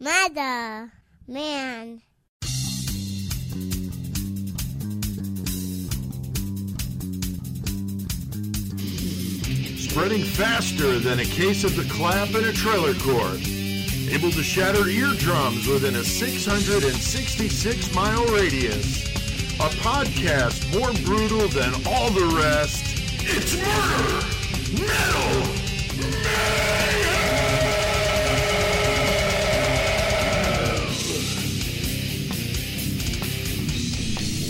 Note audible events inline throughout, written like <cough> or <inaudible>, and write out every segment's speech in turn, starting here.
Mother, man. Spreading faster than a case of the clap in a trailer court. Able to shatter eardrums within a 666 mile radius. A podcast more brutal than all the rest. It's murder! Metal!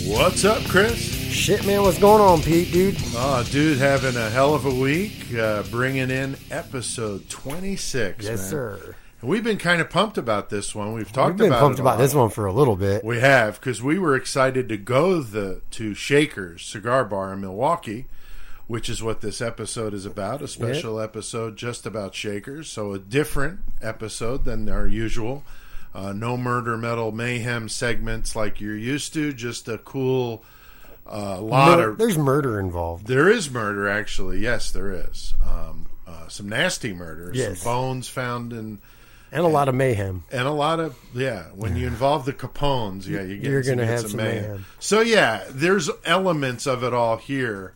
What's up, Chris? Shit, man, what's going on, Pete, dude? Oh, dude, having a hell of a week. Uh, bringing in episode 26. Yes, man. sir. And we've been kind of pumped about this one. We've talked We've been about pumped about this one for a little bit. We have because we were excited to go the to Shakers Cigar Bar in Milwaukee, which is what this episode is about. A special episode just about Shakers, so a different episode than our usual. Uh, no murder, metal, mayhem segments like you're used to. Just a cool uh, lot Mur- of There's murder involved. there is murder, actually. Yes, there is. Um, uh, some nasty murder. Yes. Some bones found in, And a lot of mayhem. and a lot of yeah. When you involve the Capones, yeah, you get You're gonna get have some some mayhem. mayhem. So yeah, there's elements of it all here,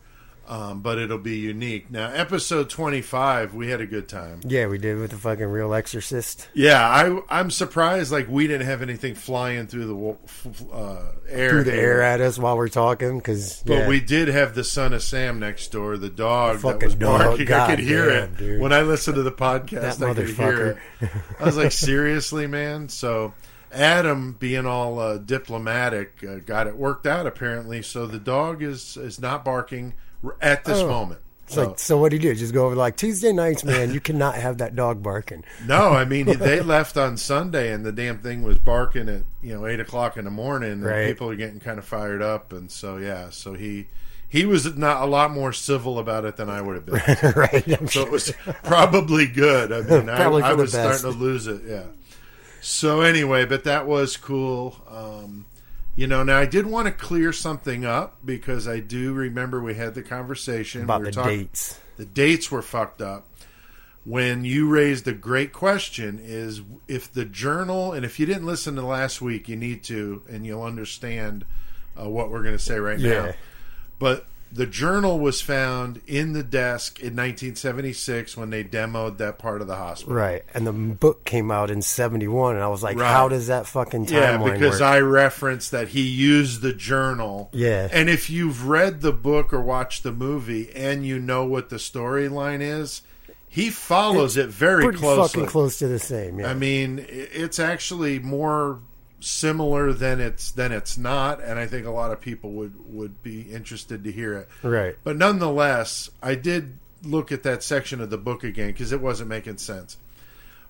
um, but it'll be unique. Now, episode 25, we had a good time. Yeah, we did with the fucking real exorcist. Yeah, I I'm surprised like we didn't have anything flying through the wa- f- f- uh, air Threw the here. air at us while we're talking, because But we did have the son of Sam next door, the dog that Fucking was dog. barking. <laughs> I could hear damn, it dude. when I listened to the podcast. That I could hear it. I was like, <laughs> seriously, man. So Adam, being all uh, diplomatic, uh, got it worked out apparently. So the dog is is not barking at this Oh. moment. So, like, so what do you do? Just go over like Tuesday nights, man. You cannot have that dog barking. <laughs> no, I mean they <laughs> left on Sunday, and the damn thing was barking at you know eight o'clock in the morning, and Right. people are getting kind of fired up, and so yeah, so he he was not a lot more civil about it than I would have been. <laughs> right? I'm So sure. it was probably good. I mean, I, I was best. starting to lose it. Yeah. So anyway, but that was cool. Um, you know, now I did want to clear something up because I do remember we had the conversation about we were the talking- dates. The dates were fucked up. When you raised a great question, is if the journal, and if you didn't listen to last week, you need to, and you'll understand uh, what we're going to say right now. But the journal was found in the desk in 1976 when they demoed that part of the hospital. Right, and the book came out in '71, and I was like, Right. "How does that fucking timeline Yeah, because work?" I referenced that he used the journal. Yeah. And if you've read the book or watched the movie and you know what the storyline is, he follows it very pretty closely. fucking close to the same. Yeah. I mean, it's actually more similar than it's than it's not, and I think a lot of people would would be interested to hear it. Right. But nonetheless, I did look at that section of the book again because it wasn't making sense.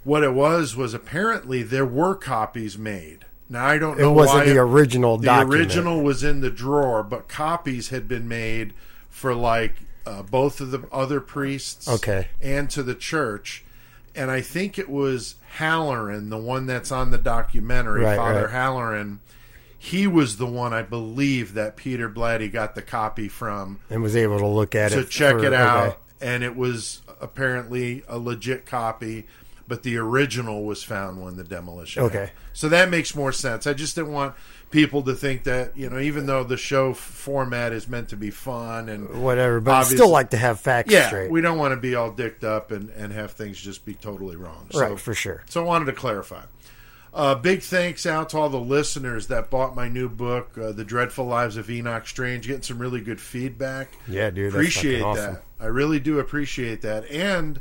What it was was apparently there were copies made. Now I don't it know wasn't why the original the document. original was in the drawer, but copies had been made for like uh, both of the other priests, Okay. and to the church. And I think it was Halloran, the one that's on the documentary, Right, Father right. Halloran. He was the one I believe that Peter Blatty got the copy from and was able to look at to it to check for- it out, okay. and it was apparently a legit copy. But the original was found when the demolition. Okay. happened. so that makes more sense. I just didn't want people to think that you know, even though the show f- format is meant to be fun and Whatever, but I still like to have facts yeah, straight. we don't want to be all dicked up and, and have things just be totally wrong. So, right, for sure. so I wanted to clarify. Uh, big thanks out to all the listeners that bought my new book, uh, The Dreadful Lives of Enoch Strange. Getting some really good feedback. Yeah, dude, appreciate awesome. that. I really do appreciate that. And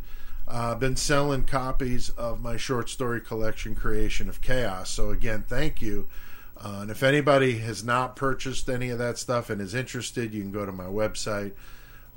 uh, been selling copies of my short story collection, Creation of Chaos. So again, thank you. Uh, and if anybody has not purchased any of that stuff and is interested, you can go to my website,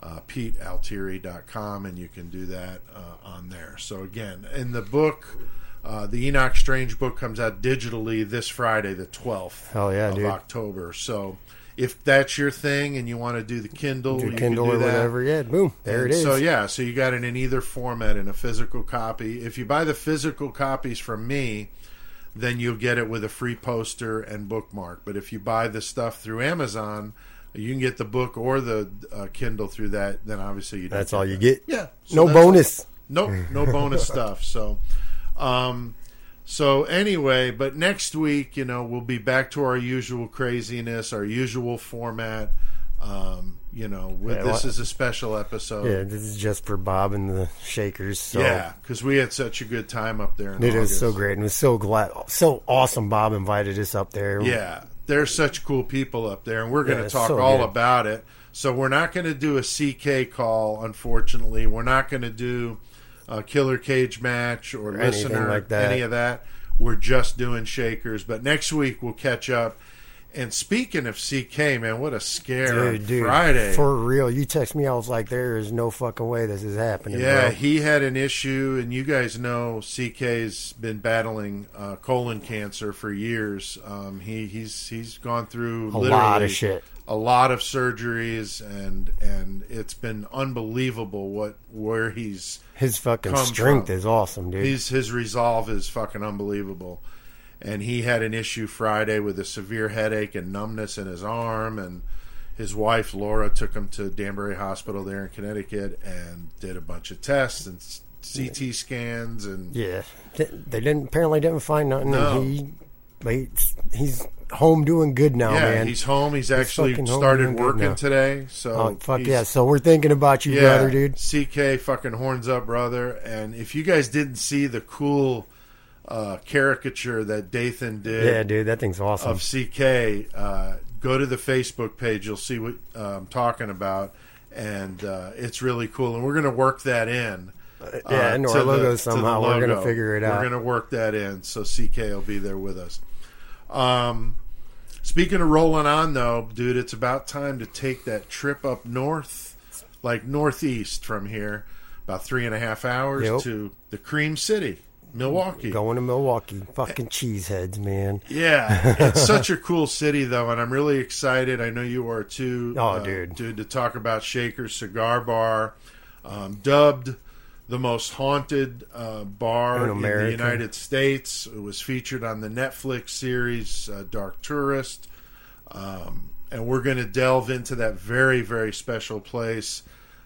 uh, PeteAltieri.com, and you can do that uh, on there. So again, in the book, uh, the Enoch Strange book comes out digitally this Friday, the 12th Hell yeah, of dude. October. So if that's your thing and you want to do the Kindle, Do you Kindle can or whatever. Yeah, boom, there And it is. So yeah, so you got it in either format in a physical copy. If you buy the physical copies from me, then you'll get it with a free poster and bookmark. But if you buy the stuff through Amazon, you can get the book or the uh, Kindle through that. Then obviously you. That's all you that. get. Yeah. So no that's all- bonus. Nope, no <laughs> bonus stuff. So, um, So anyway, but next week, you know, we'll be back to our usual craziness, our usual format. Um, you know, with, Yeah, this well- is a special episode. Yeah, this is just for Bob and the Shakers. So. Yeah, because we had such a good time up there. In It was August. so great and it was so glad, so awesome. Bob invited us up there. Yeah, there's such cool people up there, and we're going to it's talk so all good. about it. So we're not going to do a CK call, unfortunately. We're not going to do a killer cage match or, Or listener like that. any of that. We're just doing shakers. But next week we'll catch up. And speaking of CK, man, what a scare Dude, dude, Friday! for real. You text me, I was like, "There is no fucking way this is happening." Yeah, bro. he had an issue, and you guys know CK's been battling uh, colon cancer for years. Um, he he's he's gone through a literally lot of shit. a lot of surgeries, and and it's been unbelievable what where he's His fucking strength from. is awesome, dude. his his resolve is fucking unbelievable. And he had an issue Friday with a severe headache and numbness in his arm, and his wife Laura took him to Danbury Hospital there in Connecticut and did a bunch of tests and CT scans and yeah, they didn't apparently didn't find nothing. No. He, he, he's home doing good now, yeah, man. he's home. He's actually started working today. So oh fuck yeah! So we're thinking about you, yeah, brother, dude. CK fucking horns up, brother. And if you guys didn't see the cool uh, caricature that Dathan did, Yeah, dude, that thing's awesome. of CK, uh, go to the Facebook page. You'll see what uh, I'm talking about, and uh, it's really cool. And we're going to work that in. uh, yeah, into our logo the somehow. We're gonna figure it out. We're going to work that in, so CK will be there with us. Um, speaking of rolling on, though, dude, it's about time to take that trip up north, like northeast from here, about three and a half hours Yep. to the Cream City, Milwaukee. Going to Milwaukee, fucking cheeseheads, man. Yeah, it's <laughs> such a cool city, though, and I'm really excited. I know you are too. Oh, uh, dude. dude, to talk about Shaker's Cigar Bar, um, dubbed the most haunted uh, bar In in, the United States. It was featured on the Netflix series uh, Dark Tourist, um, and we're going to delve into that very, very special place.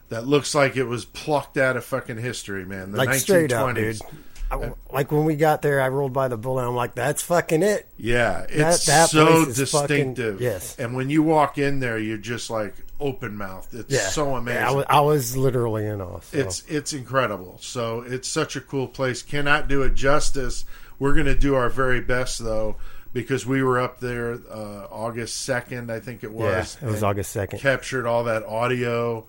That looks like it was plucked out of fucking history, man. The Like 1920s. straight up, dude. I, like when we got there, I rolled by the bullet. I'm like, "That's fucking it." Yeah, it's that so place is fucking- distinctive. yes. and when you walk in there, you're just like open mouthed. It's Yeah, so amazing. Yeah, I, was, I was literally in awe. so. it's it's incredible. So it's such a cool place. Cannot do it justice. We're going to do our very best though, because we were up there uh, August second, I think it yeah, was. it was August second. Captured all that audio,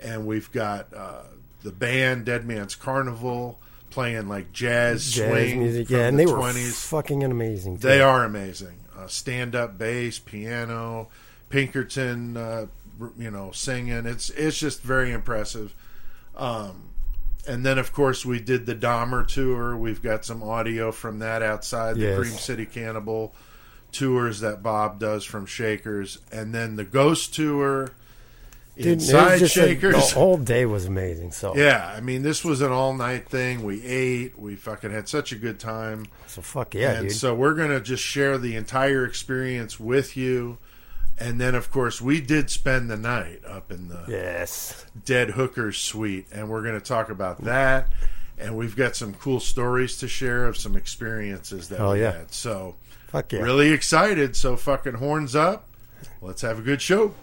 and we've got uh, the band Dead Man's Carnival playing like jazz, Jazz swing music, from yeah, and the they were 20s. fucking amazing. too. They are amazing. Uh, Stand up bass, piano, Pinkerton, uh, you know, singing. It's it's just very impressive. Um, and then of course we did the Dahmer tour. We've got some audio from that outside the Yes. Cream City Cannibal tours that Bob does from Shakers, and then the Ghost tour Was inside just a- Shakers. the whole day was amazing. So yeah, I mean this was an all night thing. We ate. We fucking had such a good time. so fuck yeah, and dude. so we're going to just share the entire experience with you. And then, of course, we did spend the night up in the yes, Dead Hookers Suite, and we're going to talk about that. And we've got some cool stories to share of some experiences that Hell we yeah. had. So, fuck yeah. really excited. So, fucking horns up. Let's have a good show.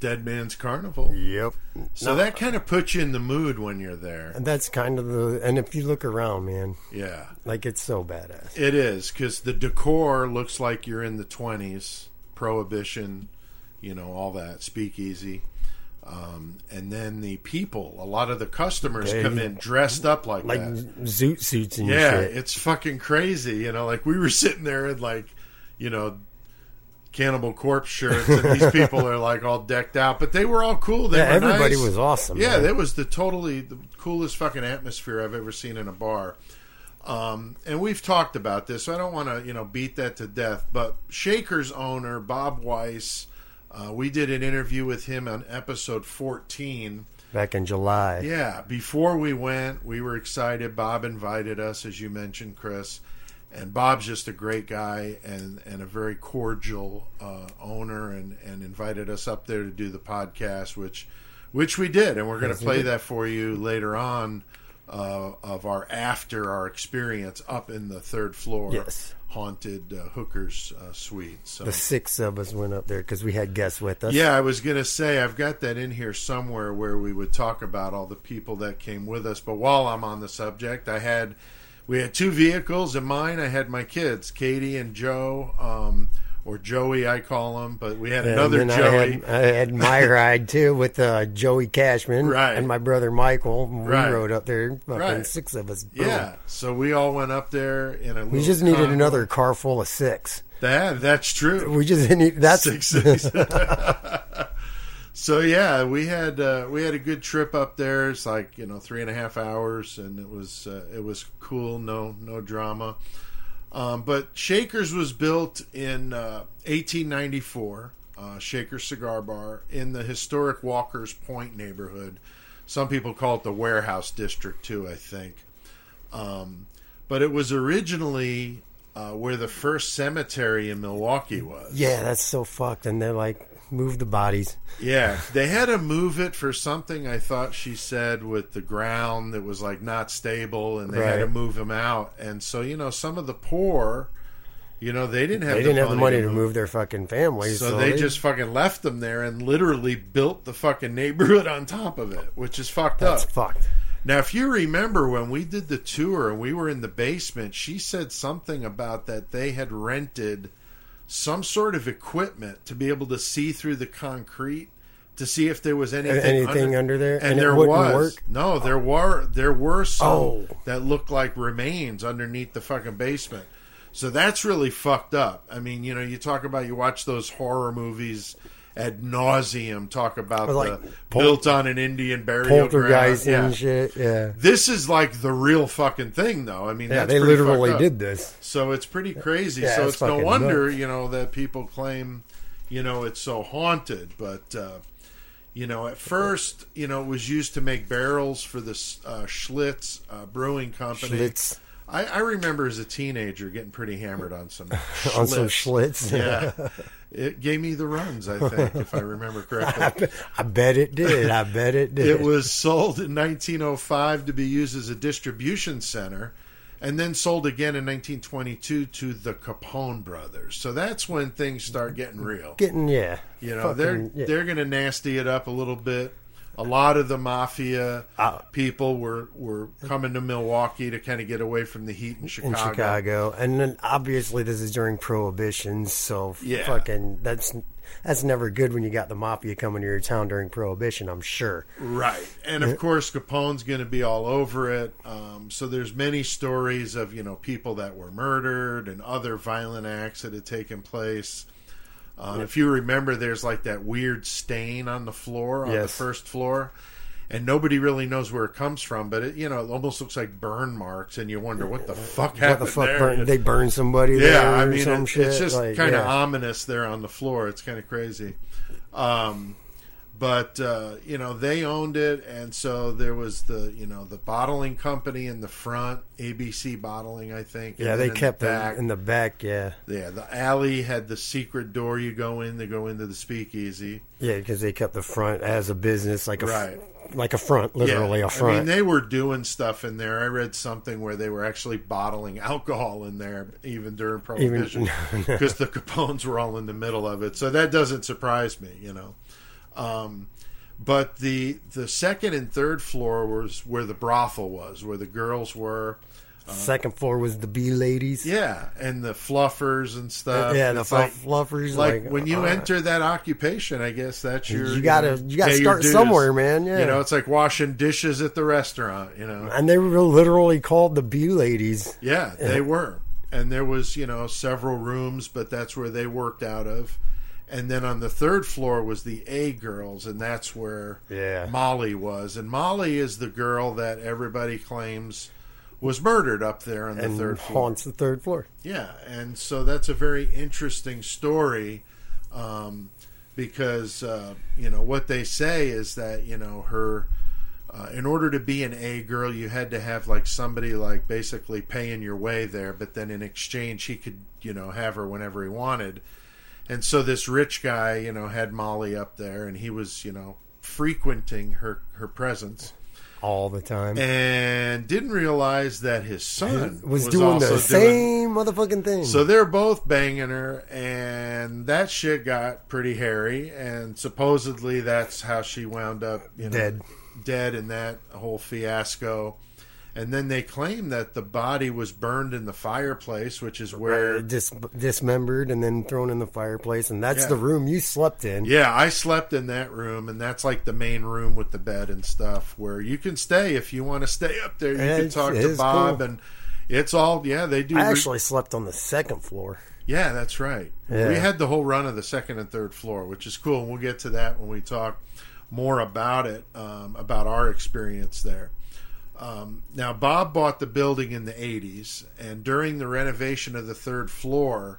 Dead Man's Carnival. Yep. So that kind of puts you in the mood when you're there. And that's kind of the. And if you look around, man, Yeah. like it's so badass. It is because the decor looks like you're in the 20s, prohibition, you know, all that, speakeasy. Um, and then the people, a lot of the customers They- come in dressed up like, Like that. zoot suits and Yeah, shit. it's fucking crazy. You know, like we were <laughs> sitting there and like, you know, Cannibal Corpse shirts, and these <laughs> people are like all decked out, but they were all cool. They yeah, everybody nice. was awesome. Yeah, man. that was the totally the coolest fucking atmosphere I've ever seen in a bar. Um, and we've talked about this, so I don't want to, you know, beat that to death. But Shaker's owner, Bob Weiss, uh, we did an interview with him on episode 14. Back in July. Yeah, before we went, we were excited. Bob invited us, as you mentioned, Chris. And Bob's just a great guy and, and a very cordial uh, owner, and, and invited us up there to do the podcast, which which we did, and we're going to Yes, play that for you later on uh, of our after our experience up in the third floor Yes. haunted uh, hookers uh, suite. So The six of us went up there because we had guests with us. yeah, I was gonna say I've got that in here somewhere where we would talk about all the people that came with us. But while I'm on the subject, I had we had two vehicles in mine. I had my kids, Katie and Joe, um, or Joey, I call him. But we had another then I Joey. had, I had my <laughs> ride too with uh, Joey Cashman Right. and my brother Michael. We Right. rode up there, Right. six of us. Boom. yeah, so we all went up there in a. we just needed another car full of six. That that's true. We just need that's six, six. <laughs> <laughs> so yeah, we had uh, we had a good trip up there. It's like you know three and a half hours, and it was uh, it was cool. No no drama. Um, but Shakers was built in uh, 1894. Uh, Shaker Cigar Bar in the historic Walker's Point neighborhood. Some people call it the Warehouse District too. I think. Um, but it was originally uh, where the first cemetery in Milwaukee was. yeah, that's so fucked. And they're like, move the bodies. Yeah, they had to move it for something. I thought she said with the ground that was like not stable, and they had to move them out. And so you know, some of the poor, you know, they didn't have They the didn't have the money to move. move their fucking families, So, they, just fucking left them there and literally built the fucking neighborhood on top of it, which is fucked that's up. fucked. Now, if you remember when we did the tour and we were in the basement, she said something about that they had rented some sort of equipment to be able to see through the concrete to see if there was anything, Anything under there? And, And there was work? no, there were there were some Oh. that looked like remains underneath the fucking basement. So that's really fucked up. I mean, you know, you talk about you watch those horror movies ad nauseum talk about Or like the pol- built on an Indian burial ground. and shit. Yeah. This is like the real fucking thing, though. I mean, Yeah, that's they literally did this. So it's pretty crazy. Yeah, so it's it's, no wonder, nuts. you know, that people claim, you know, it's so haunted. But, uh, you know, at first, you know, it was used to make barrels for the uh, Schlitz uh, Brewing Company. Schlitz. I, I remember as a teenager getting pretty hammered on some <laughs> On some Schlitz. Yeah, <laughs> it gave me the runs. I think, if I remember correctly. <laughs> I bet it did. I bet it did. It was sold in 1905 to be used as a distribution center, and then sold again in 1922 to the Capone brothers. So that's when things start getting real. getting yeah. You know, fucking- they're yeah. they're going to nasty it up a little bit. A lot of the mafia Uh, people were were coming to Milwaukee to kind of get away from the heat in Chicago. in Chicago, and then obviously this is during Prohibition, so Yeah. fucking that's that's never good when you got the mafia coming to your town during Prohibition. I'm sure. Right, and of course Capone's going to be all over it. Um, so there's many stories of you know people that were murdered and other violent acts that had taken place. Uh, If you remember, there's like that weird stain on the floor on the first floor, and nobody really knows where it comes from. But it you know it almost looks like burn marks, and you wonder what the fuck What happened the fuck? there. Burn, they burned somebody there Yeah, I mean, some it- shit. it's just like, kind of yeah. ominous there on the floor. It's kind of crazy. Um, but uh, you know, they owned it, and so there was the you know the bottling company in the front, ABC Bottling, I think. Yeah, they kept the back. in the back. Yeah, yeah, the alley had the secret door you go in to go into the speakeasy. yeah, because they kept the front as a business, like a Right. like a front, literally yeah. a front. I mean, they were doing stuff in there. I read something where they were actually bottling alcohol in there, even during Prohibition, <laughs> because the Capones were all in the middle of it. So that doesn't surprise me, you know. Um, but the the second and third floor was where the brothel was, where the girls were. Second floor was the B ladies. Yeah, and the fluffers and stuff. yeah, the like, fluffers. like, Like, when you uh, enter that occupation, I guess that's your. You gotta- know, you gotta start somewhere, man, yeah. you know, it's like washing dishes at the restaurant. You know, and they were literally called the B ladies. Yeah, they were. And there was, you know, several rooms, but that's where they worked out of. And then on the third floor was the A girls, and that's where Yeah. Molly was. And Molly is the girl that everybody claims was murdered up there on the and third floor. haunts the third floor. Yeah, and so that's a very interesting story um, because uh, you know what they say is that you know her. Uh, in order to be an A girl, you had to have like somebody like basically paying your way there, but then in exchange, he could you know have her whenever he wanted. And so this rich guy, you know, had Molly up there, and he was you know frequenting her her presence all the time. and didn't realize that his <laughs> son was, doing the same motherfucking thing. so they're both banging her, and that shit got pretty hairy. And supposedly that's how she wound up you know, Dead. dead in that whole fiasco. And then they claim that the body was burned in the fireplace, which is where Dis- dismembered and then thrown in the fireplace, and that's Yeah. the room you slept in. Yeah, I slept in that room, and that's like the main room with the bed and stuff, where you can stay if you want to stay up there. You Yeah, can talk to Bob, cool. and it's all yeah. They do. I re- actually slept on the second floor. yeah, that's right. Yeah. We had the whole run of the second and third floor, which is cool. We'll get to that when we talk more about it, um, about our experience there. Um, now, Bob bought the building in the 80s, and during the renovation of the third floor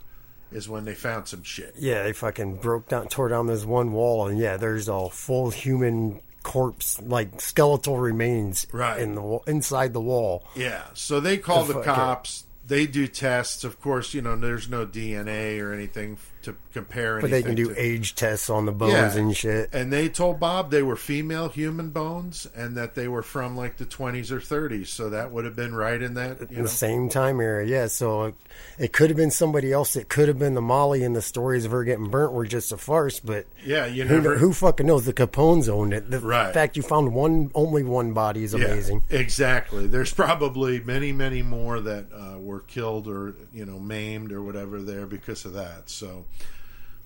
is when they found some shit. Yeah, they fucking broke down, tore down this one wall, and yeah, there's a full human corpse, like skeletal remains, Right. in the inside the wall. Yeah, so they call The the cops. They do tests. Of course, you know, there's no DNA or anything to compare anything But they can do to. age tests on the bones Yeah. and shit. And they told Bob they were female human bones and that they were from like the 20s or 30s. So that would have been right in that, you in know. the same time era, yeah. So it, it could have been somebody else. It could have been the Molly, and the stories of her getting burnt were just a farce. But Yeah, you who, never. who fucking knows? The Capones owned it. The Right. fact you found one, only one body is yeah, amazing. exactly. There's probably many, many more that uh, were killed or you know maimed or whatever there because of that. So,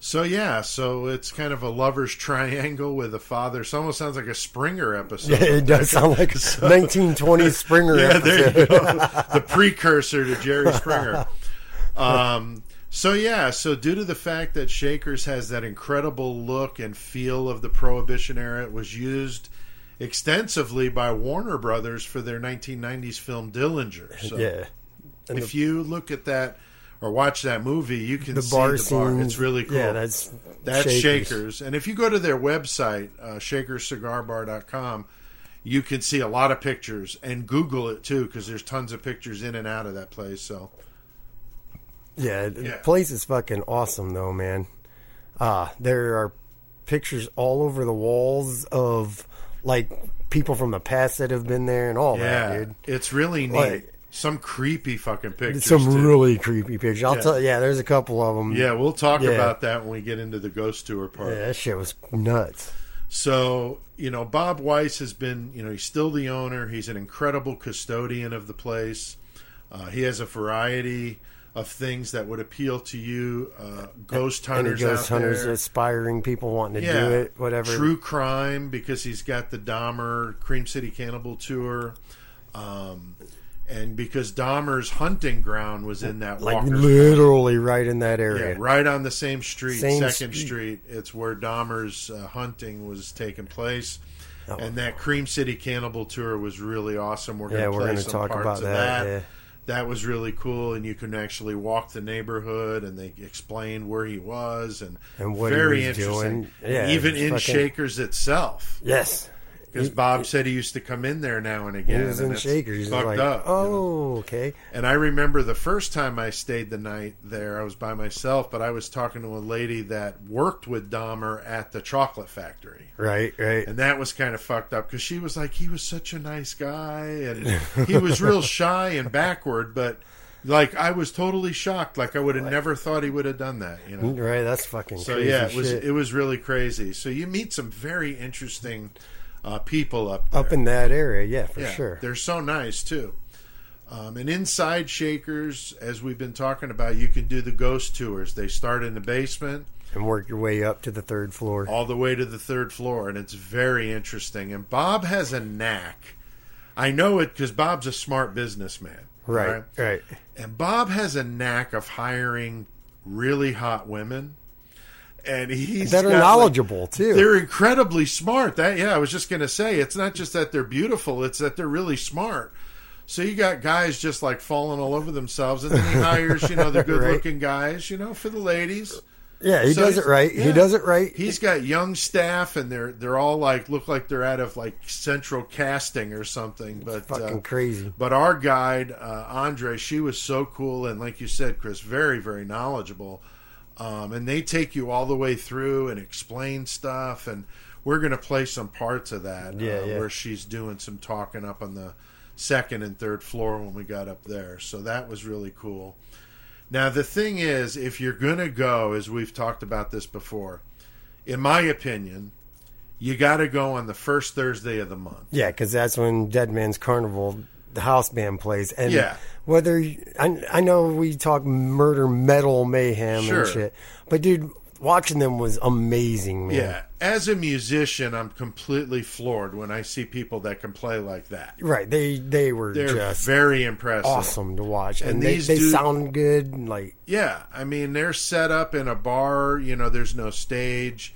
so yeah, so it's kind of a lovers <laughs> triangle with a father. It almost sounds like a Springer episode. Yeah, it does sound like <laughs> a 1920s Springer yeah, episode. there you go. the precursor to Jerry Springer. <laughs> Um, so yeah, so due to the fact that Shakers has that incredible look and feel of the Prohibition era, it was used extensively by Warner Brothers for their 1990s film Dillinger. So yeah. And if you look at that or watch that movie, you can the see bar the bar. It's really cool. Yeah, that's That's Shakers. Shakers. And if you go to their website, uh, shakerscigarbar.com, you can see a lot of pictures and Google it too because there's tons of pictures in and out of that place. So, Yeah, the Yeah. place is fucking awesome though, man. Uh, there are pictures all over the walls of like people from the past that have been there and all yeah, that, dude. it's really neat. Like- Some creepy fucking pictures. Some too. really creepy pictures. I'll Yeah. tell. Yeah, there's a couple of them. Yeah, we'll talk Yeah. about that when we get into the ghost tour part. yeah, that shit was nuts. So, you know, Bob Weiss has been, you know, he's still the owner. He's an incredible custodian of the place. Uh, he has a variety of things that would appeal to you, uh, ghost Any hunters ghost out hunters, there. aspiring people wanting to yeah, do it, whatever. True crime because he's got the Dahmer Cream City Cannibal tour. Um, and because Dahmer's hunting ground was in that like Walker's literally right in that area. yeah, right on the same street, Same Second street. Street. It's where Dahmer's uh, hunting was taking place, Oh. and that Cream City Cannibal tour was really awesome. We're going Yeah, to we're play some talk parts about of that, that. yeah. That was really cool, and you can actually walk the neighborhood, and they explained where he was, and, And what he very was interesting. doing. Yeah, even in fucking- Shakers itself, Yes, because Bob said he used to come in there now and he again. was in Shakers. Fucked like, up. you know? oh, okay. And I remember the first time I stayed the night there, I was by myself, but I was talking to a lady that worked with Dahmer at the chocolate factory. Right, right. And that was kind of fucked up because she was like, he was such a nice guy and he was real <laughs> shy and backward, but like I was totally shocked. Like I would have never thought he would have done that, you know? Right, that's fucking So yeah, it was shit. it was really crazy. So you meet some very interesting uh, people up there. Up in that area, yeah, for Yeah, sure. They're so nice too. Um, and inside Shakers, as we've been talking about, you can do the ghost tours. They start in the basement And work your way up to the third floor. all the way to the third floor, and it's very interesting. And Bob has a knack. I know it because Bob's a smart businessman. Right, Right. And Bob has a knack of hiring really hot women. And he's That are got, like, knowledgeable too. they're incredibly smart. That yeah, I was just going to say it's not just that they're beautiful; it's that they're really smart. So you got guys just like falling all over themselves, and then he <laughs> hires, you know, the good-looking guys, you know, for the ladies. Yeah, he So does it right. yeah. He does it right. He's got young staff, and they're they're all like look like they're out of like central casting or something. But fucking uh, crazy. but our guide, uh, Andre, she was so cool, and like you said, Chris, very very knowledgeable. Um, and they take you all the way through and explain stuff, and we're going to play some parts of that Yeah, uh, yeah. where she's doing some talking up on the second and third floor when we got up there. So that was really cool. Now the thing is, if you're going to go, as we've talked about this before, in my opinion, you got to go on the first Thursday of the month. Yeah, because that's when Dead Man's Carnival, the house band plays. And Yeah. whether you- I, I know we talk murder, metal, mayhem, Sure. and shit, but dude, watching them was amazing, man. Yeah, as a musician, I'm completely floored when I see people that can play like that. right. They they were They're just very impressive. awesome to watch, and, And they these they sound good. Like Yeah, I mean they're set up in a bar. You know, there's no stage.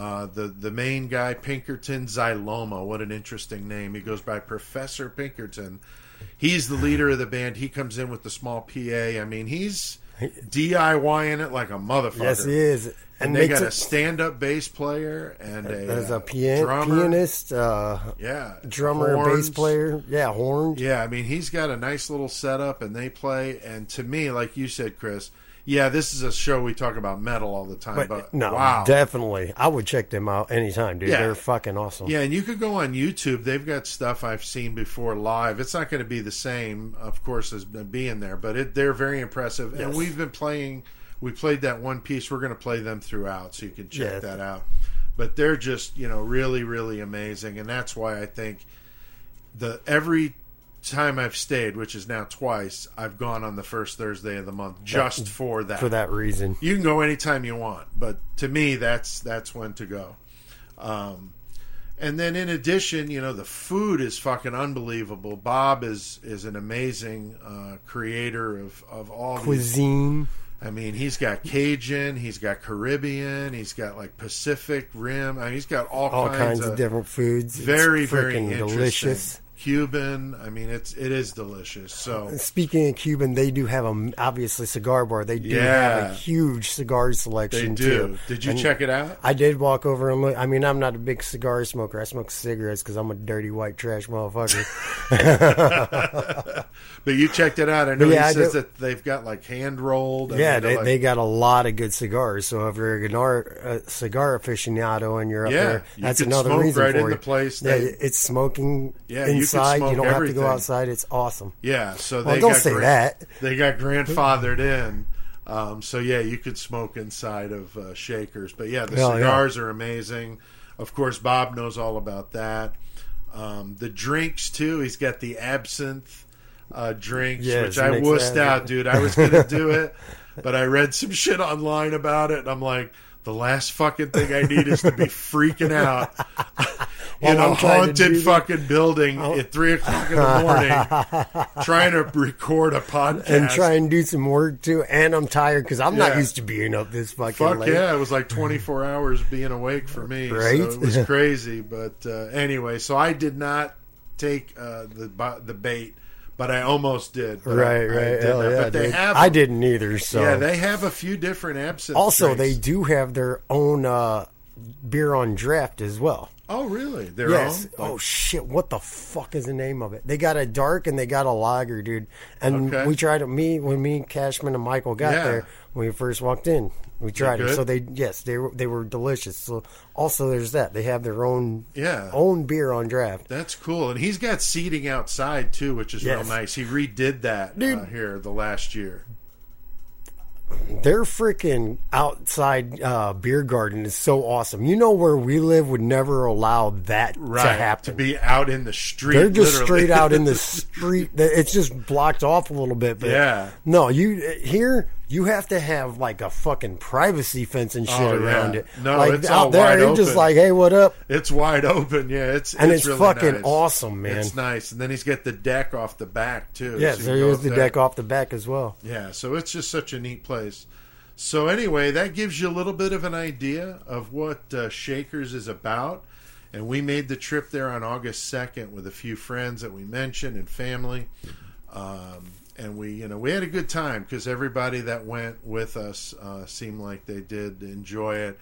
Uh, the the main guy, Pinkerton Xyloma. What an interesting name. He goes by Professor Pinkerton. He's the leader of the band. He comes in with the small PA. I mean, he's DIYing it like a motherfucker. yes, he is, and, And they got a it, stand-up bass player and a, there's uh, a pian- drummer. pianist, uh, yeah, drummer, and bass player. Yeah, horn. Yeah, I mean, he's got a nice little setup, and they play. And to me, like you said, Chris, yeah, this is a show we talk about metal all the time. But, But, no, wow, definitely, I would check them out anytime, dude. Yeah. They're fucking awesome. yeah, and you could go on YouTube. They've got stuff I've seen before live. It's not going to be the same, of course, as being there, but it, they're very impressive. And we've been playing. We played that one piece. We're going to play them throughout, so you can check Yeah. that out. But they're just you know really really amazing, and that's why I think the every time I've stayed, which is now twice, I've gone on the first Thursday of the month just for that. for that reason. You can go anytime you want, but to me, that's that's when to go. Um, and then in addition, you know, the food is fucking unbelievable. Bob is is an amazing uh, creator of of all these Cuisine. I mean, he's got Cajun, he's got Caribbean, he's got like Pacific Rim. I mean, he's got all, all kinds, of, of different foods. Very very interesting. delicious. Cuban. I mean, it's it is delicious. So Speaking of Cuban, they do have a obviously cigar bar. They do have a huge cigar selection. they do. too. Did you And check it out? I did walk over and look. I mean, I'm not a big cigar smoker. I smoke cigarettes because I'm a dirty white trash motherfucker. <laughs> <laughs> But you checked it out. I know yeah, he says that they've got like hand rolled. yeah, they, they got a lot of good cigars. So if you're a cigar, cigar aficionado and you're up Yeah, there, that's can another reason right for in you. the place. Yeah, it's smoking Yeah, you inside. You, don't have to go outside. It's awesome. yeah. So Well, they don't got say that. They got grandfathered in. Um, so yeah, you could smoke inside of uh, shakers. But yeah, the Hell, yeah. cigars are amazing. Of course, Bob knows all about that. Um, the drinks too. He's got the absinthe uh, drinks, Yes, which I wussed out, dude. I was gonna do it, but I read some <laughs> shit online about it, and I'm like, the last fucking thing I need is to be <laughs> freaking out <laughs> in a I'm trying to haunted fucking building at three o'clock in the <laughs> morning, trying to record a podcast. And try and do some work too. And I'm tired because I'm not used to being up this fucking Fuck late. yeah! It was like 24 hours being awake for me. Right? So it was crazy. But uh, anyway, so I did not take uh, the the bait, but I almost did. I- Right, I right. did yeah, but they dude. have. I didn't either. So Yeah, they have a few different absinthe. also drinks. they do have their own uh, beer on draft as well. Oh, really? Their Yes. own. Oh shit! What the fuck is the name of it? They got a dark and they got a lager, dude. And Okay. we tried it. Me when me, Cashman, and Michael got Yeah. there when we first walked in, we tried it. So they yes, they were they were delicious. So also there's that they have their own Yeah. own beer on draft. That's cool, and he's got seating outside too, which is real nice. He redid that uh, here the last year. Their freaking outside uh, beer garden is so awesome. You know where we live would never allow that Right to happen. To be out in the street. They're just literally. straight out in the <laughs> street. It's just blocked off a little bit. But Yeah. No, you here you have to have like a fucking privacy fence and shit Oh, around yeah. it. No, like it's out there, you're just like, hey, what up? It's wide open, yeah. It's And it's, it's really fucking nice. awesome, man. It's nice, and then he's got the deck off the back too. Yes, so there is the there. deck off the back as well. Yeah, so it's just such a neat place. So anyway, that gives you a little bit of an idea of what uh, Shakers is about. And we made the trip there on August 2nd with a few friends that we mentioned and family. Um, and we, you know, we had a good time because everybody that went with us uh, seemed like they did enjoy it.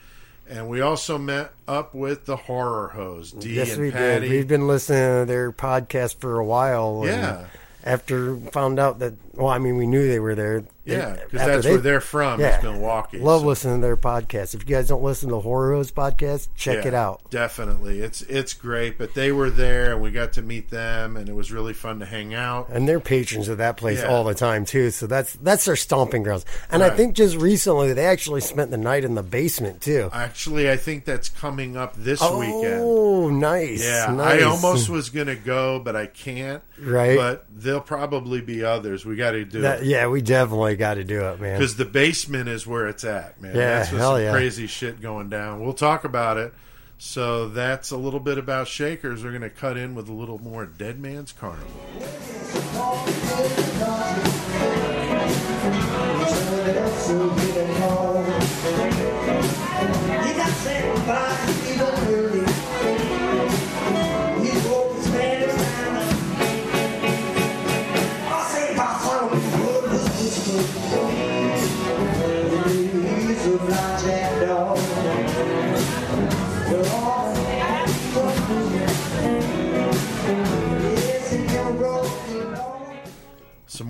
And we also met up with the horror hoes, Dee yes, and we Patty. did. We've been listening to their podcast for a while. and Yeah. After found out that, well, I mean, we knew they were there. yeah, because that's they- where they're from. Yeah. Is Milwaukee. Love So- listening to their podcast. If you guys don't listen to Horror Hoes podcast, check Yeah, it out. Definitely, it's it's great. But they were there, and we got to meet them, and it was really fun to hang out. And they're patrons of that place Yeah. all the time too. So that's that's their stomping grounds. And I think just recently they actually spent the night in the basement too. Actually, I think that's coming up this oh, weekend. Oh, nice. Yeah, nice. I almost was gonna go, but I can't. Right. But there'll probably be others. We got to do That, it yeah, we definitely got to do it, man. because the basement is where it's at, man. Yeah, that's hell some yeah. crazy shit going down. We'll talk about it. So that's a little bit about Shakers. We're gonna cut in with a little more Dead Man's Carnival.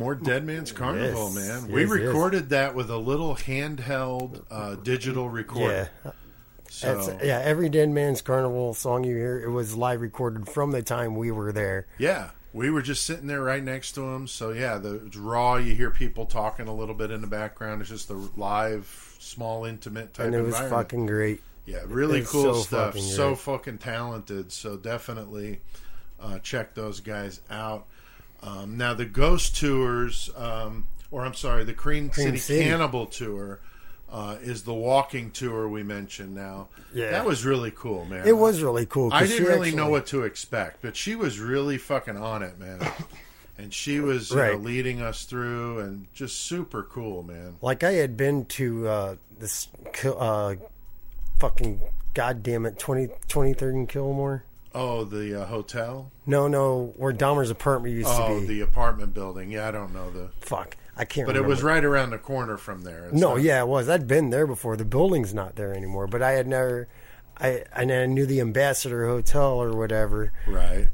More Dead Man's Carnival, Yes. man. We Yes, yes. recorded that with a little handheld uh, digital recorder. yeah, So yeah. Every Dead Man's Carnival song you hear, it was live recorded from the time we were there. Yeah, we were just sitting there right next to him. So yeah, the it's raw. You hear people talking a little bit in the background. It's just a live, small, intimate type And it was fucking great. yeah, really cool so stuff. fucking So great. fucking talented. So definitely uh, check those guys out. Um, now the Ghost tours, um, or I'm sorry, the Cream, Cream City, City. Cannibal tour. Uh, is the walking tour we mentioned now? Yeah. that was really cool, man. It was really cool. I didn't really know what to expect, but she was really fucking on it, man. And she was you know, Right. leading us through, and just super cool, man. Like I had been to uh, this uh, fucking goddamn it 20, 23rd and Kilbourn. Oh, the uh, hotel. No, no, where Dahmer's apartment used Oh, to be. Oh the apartment building. Yeah, I don't know the, Fuck, I can't. but it was right around the corner from there. It's No, not- yeah, it was. I'd been there before. The building's not there anymore, but I had never. I and I knew the Ambassador Hotel or whatever, right.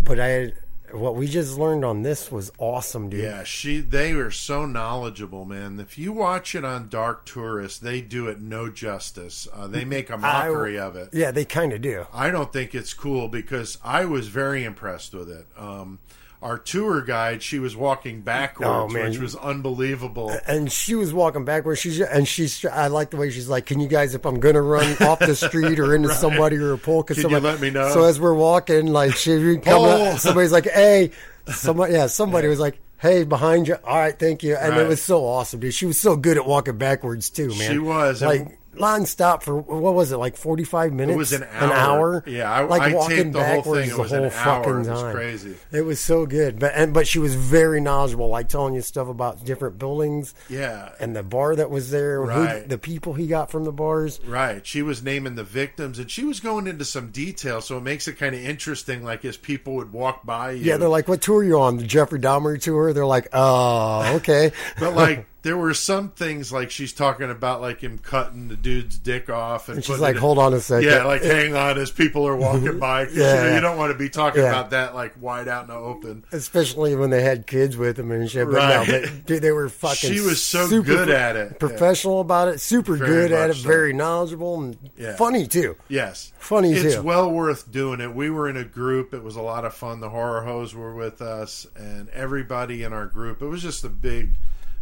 but I had what we just learned on this was awesome, dude. Yeah, she. They were so knowledgeable, man. If you watch it on Dark Tourist, they do it no justice. Uh, they make a mockery of it. Yeah, they kind of do. I don't think it's cool because I was very impressed with it. Um, our tour guide, she was walking backwards, Oh, man. which was unbelievable. And she was walking backwards. She's and she's. I like the way she's like, "Can you guys, if I'm gonna run off the street or into <laughs> somebody or a pole, Can you somebody let me know?" So as we're walking, like she come up, somebody's like, "Hey," somebody, yeah, somebody was like, "Hey, behind you." All right, thank you. And Right. it was so awesome, dude. She was so good at walking backwards too, man. She was. like nonstop for what was it, like 45 minutes? It was an hour. An hour. Yeah, I, like I walking taped the whole backwards thing. It the was whole fucking time. crazy. It was so good, but and but she was very knowledgeable, like telling you stuff about different buildings Yeah. and the bar that was there, Right. who, the people he got from the bars. Right. She was naming the victims and she was going into some detail, so it makes it kind of interesting. Like as people would walk by you. Yeah, they're like, "What tour are you on? The Jeffrey Dahmer tour?" They're like, "Oh, okay." <laughs> But like there were some things like she's talking about like him cutting the dude's dick off and, and she's like, "Hold on a second. Yeah, like hang on as people are walking <laughs> by. 'cause, you, know, Yeah. you don't want to be talking Yeah. about that like wide out in the open. Especially when they had kids with them and shit. But Right. no, but dude, they were fucking. She was so good at it. professional about it, super Very good at it, so. very knowledgeable and Yeah. funny too. Yes, Funny, It's too. It's well worth doing it. We were in a group. It was a lot of fun. The horror hoes were with us, and everybody in our group. It was just a big,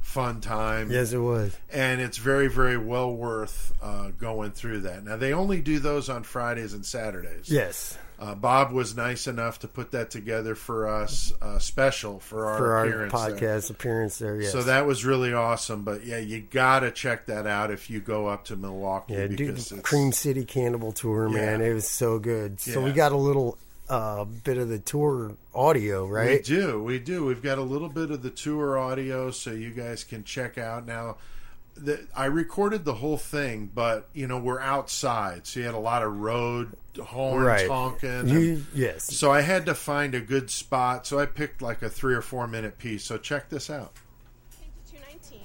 fun time. Yes, it was. and it's very very well worth uh, going through that. Now they only do those on Fridays and Saturdays. Yes, Uh, Bob was nice enough to put that together for us, uh, special for our for our appearance there. podcast appearance there. Yes. So that was really awesome. But yeah, you gotta check that out if you go up to Milwaukee. Yeah, dude, because it's, Cream City Cannibal Tour, man, it was so good. So we got a little uh, bit of the tour audio, right? We do, we do. We've got a little bit of the tour audio, so you guys can check out now. the, I recorded the whole thing, but you know we're outside, so you had a lot of road horns Right. honking. and- You, yes. so I had to find a good spot. So I picked like a three or four minute piece. So check this out. Came to 219,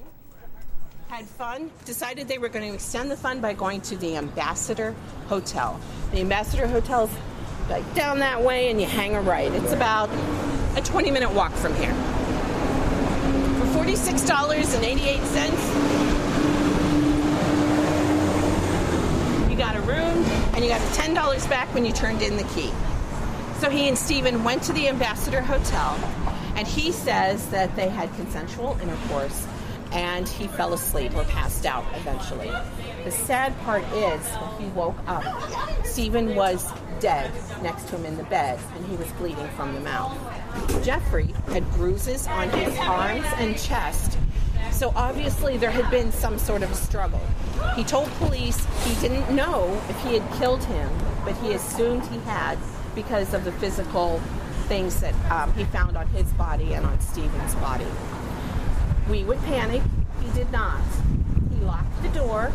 had fun, decided they were going to extend the fun by going to the Ambassador Hotel. The Ambassador Hotel is like down that way, and you hang a right. It's about a 20 minute walk from here. For $46.88, you got a room, and you got the $10 back when you turned in the key. So he and Stephen went to the Ambassador Hotel, and he says that they had consensual intercourse, and he fell asleep or passed out eventually. The sad part is, when he woke up, Stephen was dead next to him in the bed, and he was bleeding from the mouth. Jeffrey had bruises on his arms and chest, so obviously there had been some sort of a struggle. He told police he didn't know if he had killed him, but he assumed he had because of the physical things that um, he found on his body and on Stephen's body. We would panic. He did not. He locked the door.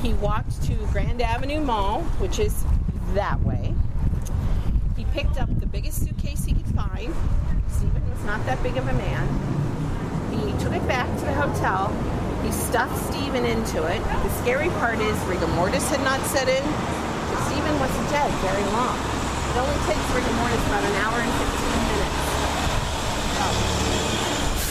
He walked to Grand Avenue Mall, which is that way. He picked up the biggest suitcase he could find. Stephen was not that big of a man. He took it back to the hotel. He stuffed Stephen into it. The scary part is rigor mortis had not set in. So Stephen wasn't dead very long. It only takes rigor mortis about an hour and 15 minutes. So,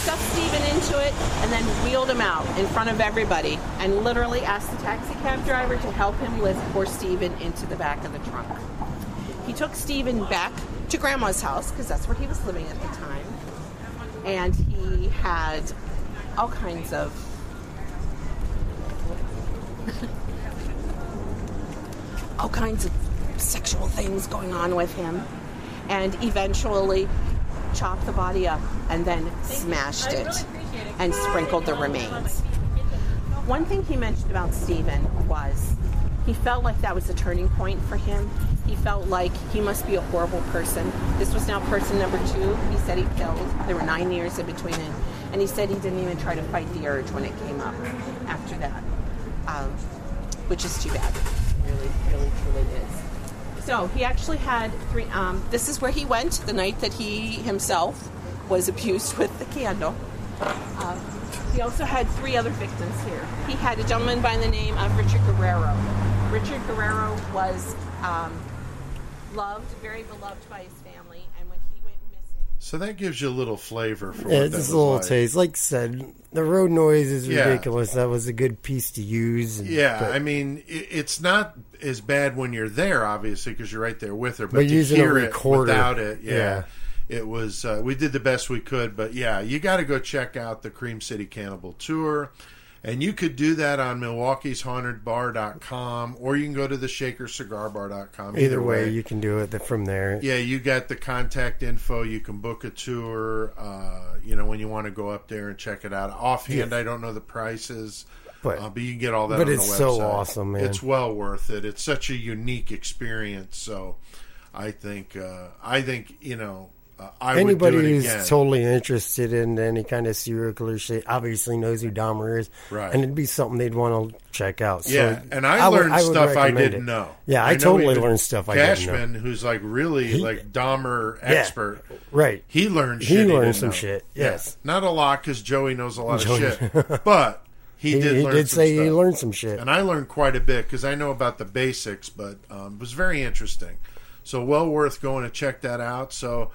stuffed Stephen into it and then wheeled him out in front of everybody and literally asked the taxi cab driver to help him lift poor Stephen into the back of the trunk. He took Stephen back to grandma's house because that's where he was living at the time. And he had all kinds of <laughs> all kinds of sexual things going on with him and eventually chopped the body up and then smashed it and sprinkled the remains. One thing he mentioned about Stephen was he felt like that was a turning point for him. He felt like he must be a horrible person. This was now person number two. He said he killed. There were nine years in between it. And he said he didn't even try to fight the urge when it came up after that, um, which is too bad. Really, really, truly is. So he actually had three. Um, this is where he went the night that he himself was abused with the candle. Um, he also had three other victims here. He had a gentleman by the name of Richard Guerrero. Richard Guerrero was um, loved, very beloved by his So that gives you a little flavor for Yeah, just a little like. taste. Like I said, the road noise is Yeah. ridiculous. That was a good piece to use. and- Yeah, but- I mean, i- it's not as bad when you're there, obviously, because you're right there with her. But, But to using a hear recorder, it without it, yeah, yeah. it was. Uh, we did the best we could, but yeah, you got to go check out the Cream City Cannibal Tour, and you could do that on Milwaukee'sHauntedBar.com, or you can go to the ShakerCigarBar.com. either way, you can do it from there. Yeah, you got the contact info. You can book a tour. Uh, you know when you want to go up there and check it out. Offhand, I don't know the prices, But- uh, but you can get all that. but on it's the so awesome, man. It's well worth it. It's such a unique experience. So, I think uh, I think you know uh, I Anybody would do it who's again. totally interested in any kind of serial killer shit obviously knows who Dahmer is, Right. And it'd be something they'd want to check out. So yeah, and I, would- learned would stuff I didn't it. know. Yeah, I, know totally learned stuff I didn't. Cashman, who's like really like Dahmer expert, Right. He learned He shit. learned didn't some know. shit, Yeah. yes. not a lot because Joey knows a lot Joey- of shit, <laughs> but he, He, did. he did say he learned some shit. and I learned quite a bit because I know about the basics, but um, it was very interesting. So well worth going to check that out. So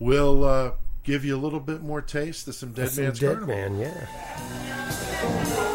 we'll uh, give you a little bit more taste of some Dead Some Man's dead Carnival. man, yeah.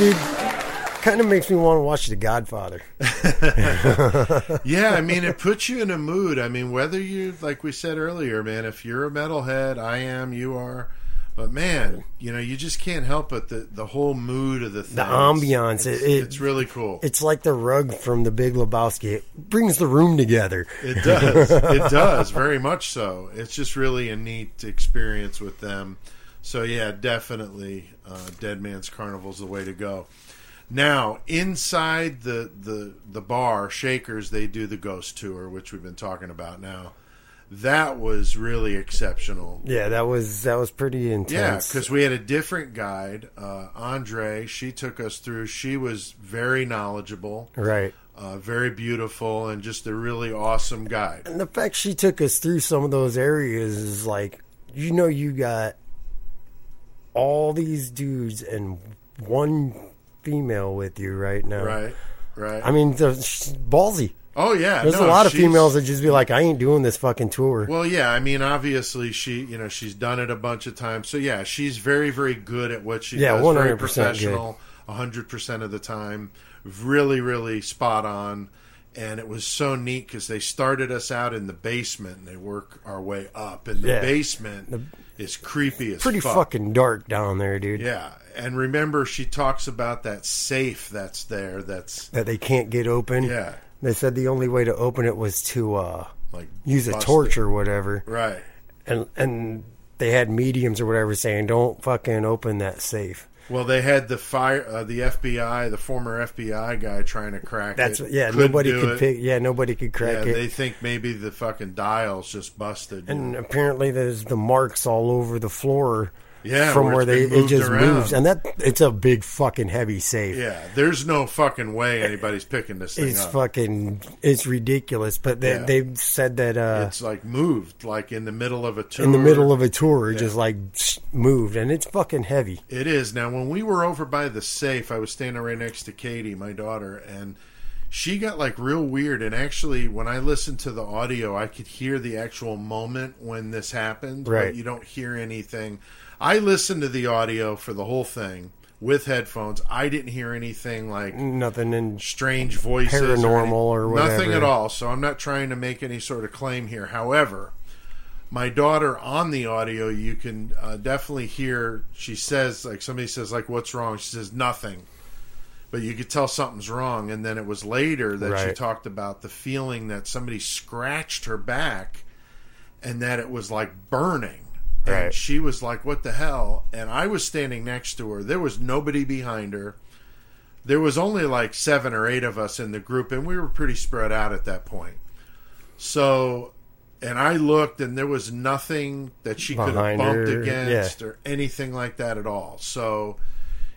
Dude, kind of makes me want to watch The Godfather. <laughs> Yeah, I mean, it puts you in a mood. I mean, whether you, like we said earlier, man, if you're a metalhead, I am, you are. But man, you know, you just can't help it. The the whole mood of the thing, The ambiance, It's, it- it- it's really cool. It's like the rug from the Big Lebowski. It brings the room together. It does. it <laughs> does very much so. It's just really a neat experience with them. So yeah, definitely, uh, Dead Man's Carnival is the way to go. Now inside the the the bar Shakers, they do the ghost tour, which we've been talking about now. That was really exceptional. Yeah, that was that was pretty intense. Yeah, because we had a different guide, uh, Andre. She took us through. She was very knowledgeable, right. uh, very beautiful, and just a really awesome guide. And the fact she took us through some of those areas is like, you know, you got all these dudes and one female with you right now. Right, right. I mean, the, ballsy. oh yeah, There's no, a lot of females that just be like, I ain't doing this fucking tour. Well, yeah, I mean, obviously she, you know, she's done it a bunch of times. So yeah, she's very, very good at what she Yeah, does. 100% Very good. professional, hundred percent of the time. Really, really spot on. And it was so neat because they started us out in the basement and they work our way up. And the Yeah. basement is creepy as Pretty fuck. fucking dark down there, dude. Yeah, and remember, she talks about that safe that's there. That's That they can't get open. yeah, They said the only way to open it was to uh, like use a torch it. or whatever. Right. And and they had mediums or whatever saying, don't fucking open that safe. Well, they had the fire, uh, the FBI, the former FBI guy trying to crack That's it. yeah. Couldn't nobody could it. pick. Yeah, nobody could crack it. Yeah, it. they think maybe the fucking dials just busted. and apparently, there's the marks all over the floor. Yeah, from where where they it just around. moves, and that it's a big fucking heavy safe. yeah, there's no fucking way anybody's picking this thing It's up. fucking, it's ridiculous. But they, Yeah. they said that uh, it's like moved, like in the middle of a tour. in the middle of a tour, it Yeah. just like moved, and it's fucking heavy. It is. Now, when we were over by the safe, I was standing right next to Katie, my daughter, and she got like real weird. And actually, when I listened to the audio, I could hear the actual moment when this happened. Right. You don't hear anything. I listened to the audio for the whole thing with headphones. I didn't hear anything like Nothing in strange voices, Paranormal any- or whatever. Nothing at all. So I'm not trying to make any sort of claim here. However, my daughter on the audio, you can uh, definitely hear. She says like somebody says like, "What's wrong?" She says nothing, but you could tell something's wrong. And then it was later that she talked about the feeling that somebody scratched her back, and that it was like burning. And Right. she was like, "What the hell?" And I was standing next to her. There was nobody behind her there was only like seven or eight of us in the group, and we were pretty spread out at that point. So, and I looked, and there was nothing that she could have bumped her, against or anything like that at all. So,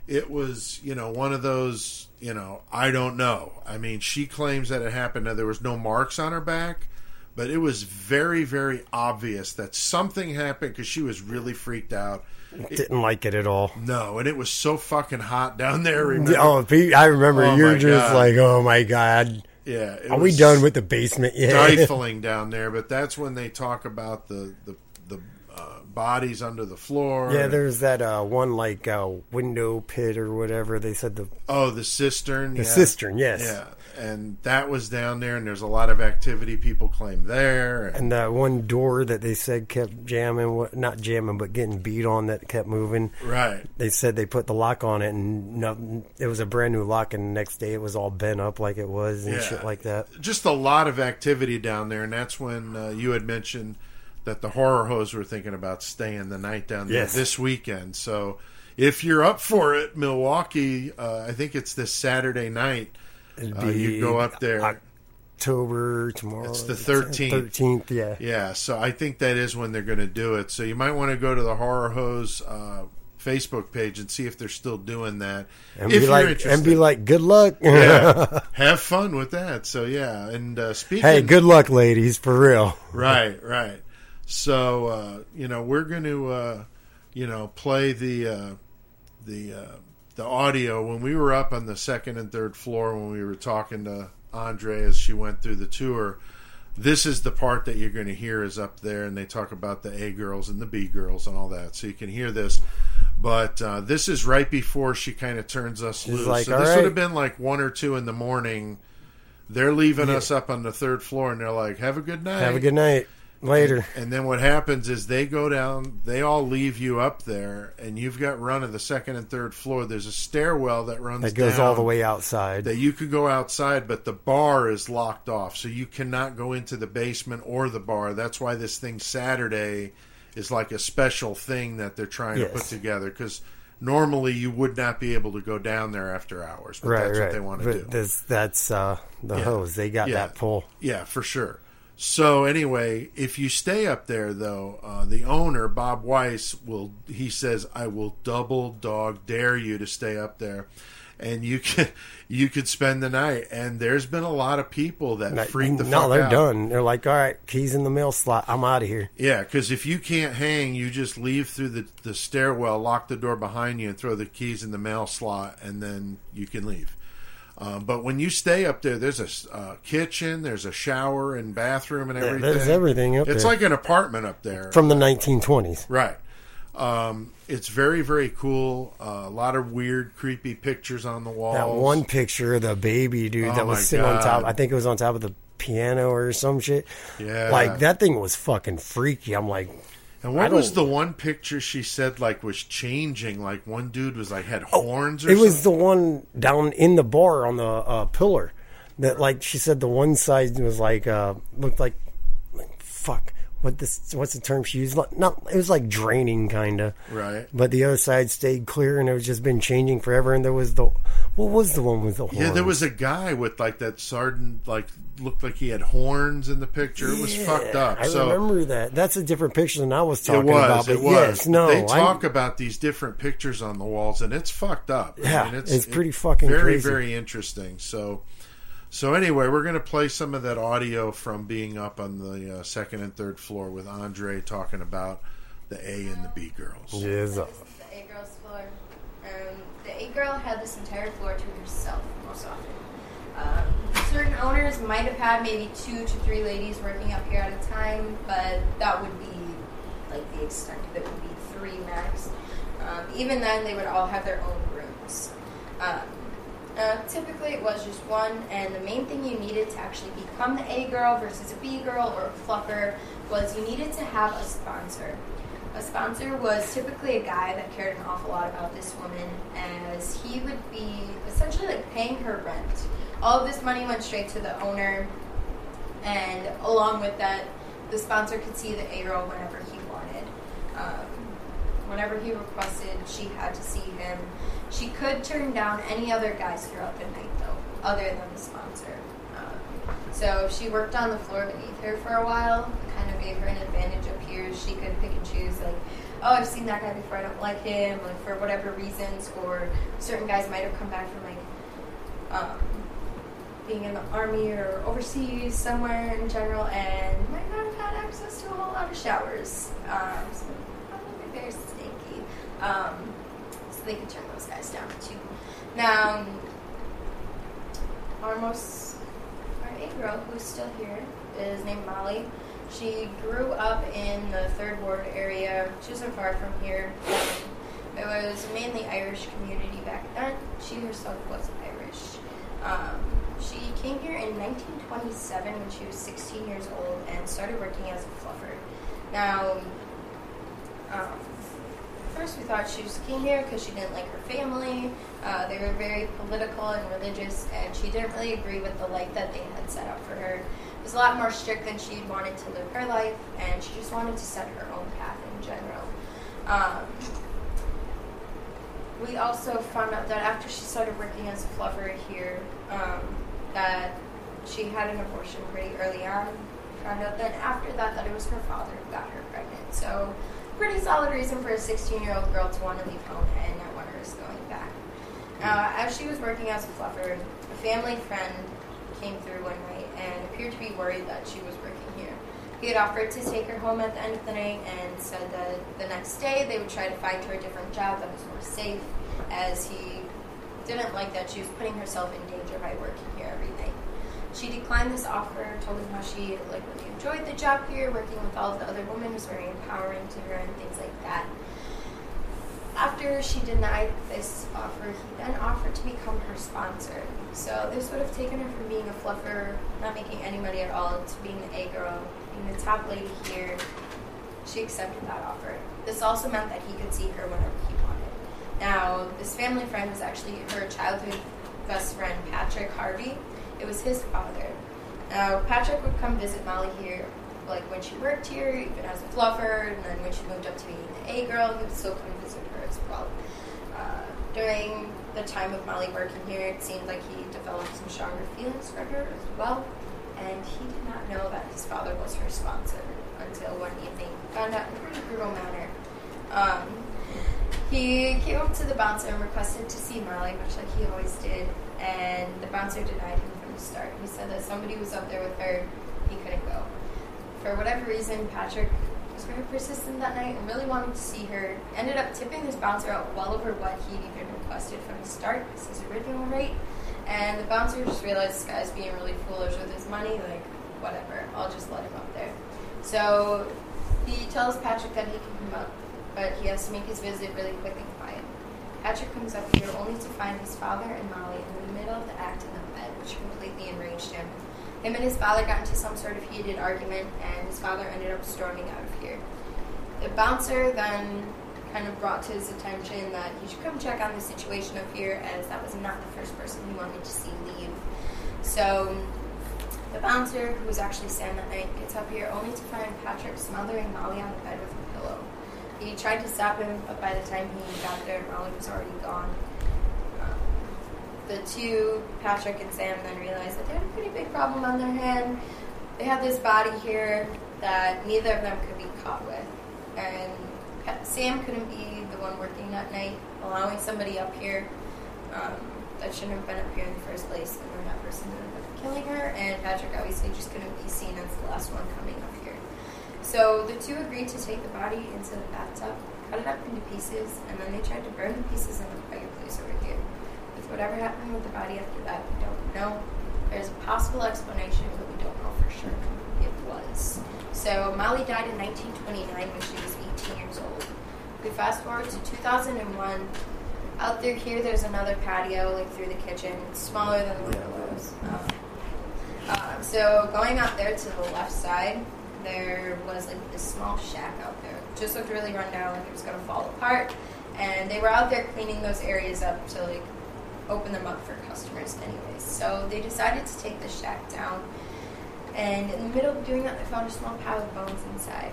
it was, you know, one of those, you know, I don't know. I mean, she claims that it happened. Now, there was no marks on her back, but it was very, very obvious that something happened because she was really freaked out. didn't like it at all. No, and it was so fucking hot down there. Remember? Oh, I remember Oh, you're just God. like, oh my god, Yeah, are we done with the basement yet? stifling down there? But that's when they talk about the the the uh, bodies under the floor. yeah, there's that uh, one like uh, window pit or whatever. They said the oh the cistern, the yeah. cistern, yes. Yeah, and that was down there, and there's a lot of activity. People claim there, and, And that one door that they said kept jamming, not jamming, but getting beat on that kept moving. right. They said they put the lock on it, and no, it was a brand new lock. And the next day, it was all bent up like it was and Yeah. shit like that. Just a lot of activity down there, and that's when uh, you had mentioned that the horror hoes were thinking about staying the night down there Yes. this weekend. So if you're up for it, Milwaukee, uh, I think it's this Saturday night. Uh, you go up there. October tomorrow. It's the 13th. Thirteenth, yeah. Yeah, so I think that is when they're going to do it. So you might want to go to the Horror Hoes uh, Facebook page and see if they're still doing that. And if be like, interested, and be like, good luck. yeah, <laughs> have fun with that. So yeah, and uh, speaking, hey, good luck, ladies, for real. right, right. So uh, you know we're going to uh, you know play the uh, the uh, the audio when we were up on the second and third floor when we were talking to Andre as she went through the tour. This is the part that you're going to hear is up there, and they talk about the A girls and the B girls and all that. So you can hear this. But uh, this is right before she kind of turns us loose. like, so this right." would have been like one or two in the morning. They're leaving us up on the third floor, and they're like, "Have a good night." Have a good night. Later. And then what happens is they go down, they all leave you up there, and you've got run of the second and third floor. There's a stairwell that runs That goes all the way outside. That you could go outside, but the bar is locked off, so you cannot go into the basement or the bar. That's why this thing Saturday is like a special thing that they're trying to put together because normally you would not be able to go down there after hours, but right, that's right. what they want to But do. This, that's uh, the Yeah. hoes. They got Yeah. that pull. Yeah, for sure. So anyway, if you stay up there, though, uh, the owner Bob Weiss will. He says, "I will double dog dare you to stay up there." And you can <laughs> you could spend the night, and there's been a lot of people that Like, freak the no, fuck they're done. They're like, all right, keys in the mail slot. I'm out of here. Yeah, because if you can't hang, you just leave through the, the stairwell, lock the door behind you, and throw the keys in the mail slot, and then you can leave. Um, but when you stay up there, there's a uh, kitchen, there's a shower and bathroom and everything. there's everything up there. It's there. like an apartment up there. From the 1920s. right. Um, it's very, very cool. Uh, a lot of weird, creepy pictures on the walls. That one picture of the baby dude Oh that was sitting on top. I think it was on top of the piano or some shit. Yeah. Like that thing was fucking freaky. I'm like, And what was the one picture she said like was changing? Like one dude was like had horns or Oh, it was something? the one down in the bar on the uh, pillar that like she said the one side was like uh looked like, like fuck what this what's the term she used not it was like draining kind of Right. but the other side stayed clear and it was just been changing forever and there was the what was the one with the horns Yeah, there was a guy with like that sardine, like looked like he had horns in the picture. It was fucked up. I so remember that. That's a different picture than I was it talking was. about. But it was. yes, no, they I- talk about these different pictures on the walls, and it's fucked up. Yeah, it's pretty fucking very, crazy. very interesting. So, so anyway, we're going to play some of that audio from being up on the uh, second and third floor with Andre talking about the A and the B girls. Yes, the A girl's floor. Um, the A girl had this entire floor to herself most often. Um, certain owners might have had maybe two to three ladies working up here at a time, but that would be like the extent of it would be three max. Um, even then, they would all have their own rooms. Um, uh, typically, it was just one, and the main thing you needed to actually become the A girl versus a B girl or a fluffer was you needed to have a sponsor. A sponsor was typically a guy that cared an awful lot about this woman, as he would be essentially like paying her rent. All of this money went straight to the owner, and along with that, the sponsor could see the A girl whenever he wanted. Um, whenever he requested, she had to see him. She could turn down any other guys throughout the night, though, other than the sponsor. Um, so she worked on the floor beneath her for a while, it kind of gave her an advantage up here. She could pick and choose, like, oh, I've seen that guy before, I don't like him, like for whatever reasons, or certain guys might have come back from like um, being in the army or overseas somewhere in general, and might not have had access to a whole lot of showers. Um, so probably very stinky. Um, they could turn those guys down too. Now, our most our A girl who's still here is named Molly. She grew up in the third ward area, which isn't far from here. It was mainly Irish community back then. She herself was Irish. Um, she came here in 1927 when she was 16 years old and started working as a fluffer. Now, um, first we thought she just came here because she didn't like her family. Uh, they were very political and religious, and she didn't really agree with the life that they had set up for her. It was a lot more strict than she wanted to live her life, and she just wanted to set her own path in general. Um, we also found out that after she started working as a fluffer here, um, that she had an abortion pretty early on. Found out that after that, that it was her father who got her pregnant. So, pretty solid reason for a 16-year-old girl to want to leave home and not want her going back. Uh, as she was working as a fluffer, a family friend came through one night and appeared to be worried that she was working here. He had offered to take her home at the end of the night and said that the next day they would try to find her a different job that was more safe, as he didn't like that she was putting herself in danger by working here every. She declined this offer, told him how she like really enjoyed the job here, working with all of the other women was very empowering to her and things like that. after she denied this offer, he then offered to become her sponsor. So this would have taken her from being a fluffer, not making any money at all, to being the A girl, being the top lady here. She accepted that offer. This also meant that he could see her whenever he wanted. Now, this family friend was actually her childhood best friend, Patrick Harvey. It was his father. Now, Patrick would come visit Molly here, like when she worked here, even as a fluffer, and then when she moved up to being an A girl, he would still come visit her as well. Uh, during the time of Molly working here, it seemed like he developed some stronger feelings for her as well, and he did not know that his father was her sponsor until one evening. Found out in a pretty brutal manner. Um, he came up to the bouncer and requested to see Molly, much like he always did, and the bouncer denied him start. He said that somebody was up there with her, he couldn't go. For whatever reason, Patrick was very persistent that night and really wanted to see her. Ended up tipping this bouncer out well over what he'd even requested from the start, as his original rate. And the bouncer just realized this guy's being really foolish with his money, like, whatever, I'll just let him up there. So he tells Patrick that he can come up, but he has to make his visit really quick and quiet. Patrick comes up here only to find his father and Molly in the middle of the act in the which completely enraged him. Him and his father got into some sort of heated argument, and his father ended up storming out of here. The bouncer then kind of brought to his attention that he should come check on the situation up here, as that was not the first person he wanted to see leave. So the bouncer, who was actually Sam that night, gets up here only to find Patrick smothering Molly on the bed with a pillow. He tried to stop him, but by the time he got there, Molly was already gone. The two, Patrick and Sam, then realized that they had a pretty big problem on their hand. They had this body here that neither of them could be caught with. And Sam couldn't be the one working that night, allowing somebody up here um, that shouldn't have been up here in the first place, and then that person ended up killing her. And Patrick obviously just couldn't be seen as the last one coming up here. So the two agreed to take the body into the bathtub, cut it up into pieces, and then they tried to burn the pieces in the fireplace over here. Whatever happened with the body after that, we don't know. There's a possible explanation, but we don't know for sure it was. So Molly died in 1929 when she was 18 years old. We fast forward to 2001. Out there, here, there's another patio, like through the kitchen. It's smaller than the one was. Um, uh, so going out there to the left side, there was like this small shack out there. Just looked really run down, like it was gonna fall apart. And they were out there cleaning those areas up to like open them up for customers, anyways. So they decided to take the shack down. And in the middle of doing that, they found a small pile of bones inside.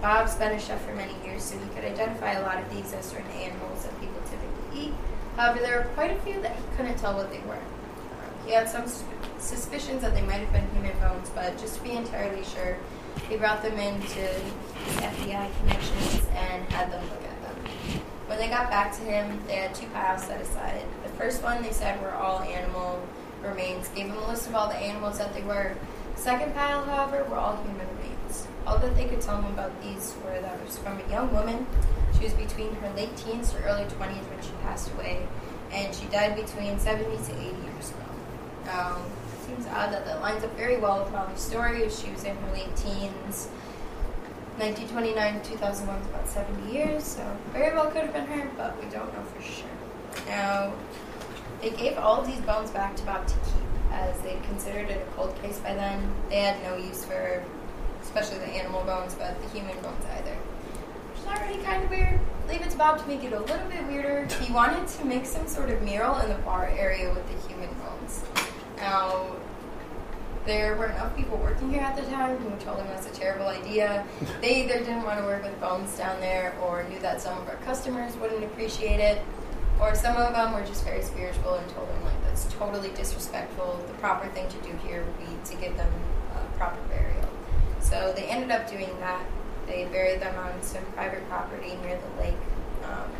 Bob's been a chef for many years, so he could identify a lot of these as certain animals that people typically eat. However, there were quite a few that he couldn't tell what they were. Uh, he had some sus- suspicions that they might have been human bones, but just to be entirely sure, he brought them into FBI connections and had them look at them. When they got back to him, they had two piles set aside. First one they said were all animal remains, gave them a list of all the animals that they were. Second pile, however, were all human remains. All that they could tell him about these were that it was from a young woman. She was between her late teens to early 20s when she passed away, and she died between 70 to 80 years ago. Um, it seems odd that that lines up very well with Molly's story. She was in her late teens. 1929 to 2001 is about 70 years, so very well could have been her, but we don't know for sure. Now, they gave all these bones back to Bob to keep, as they considered it a cold case by then. They had no use for, especially the animal bones, but the human bones either. Which is already kind of weird. Leave it to Bob to make it a little bit weirder. He wanted to make some sort of mural in the bar area with the human bones. Now, there were enough people working here at the time who told him that's a terrible idea. <laughs> They either didn't want to work with bones down there or knew that some of our customers wouldn't appreciate it. Or some of them were just very spiritual and told them, like that's totally disrespectful. The proper thing to do here would be to give them uh, proper burial. So they ended up doing that. They buried them on some private property near the lake. Um,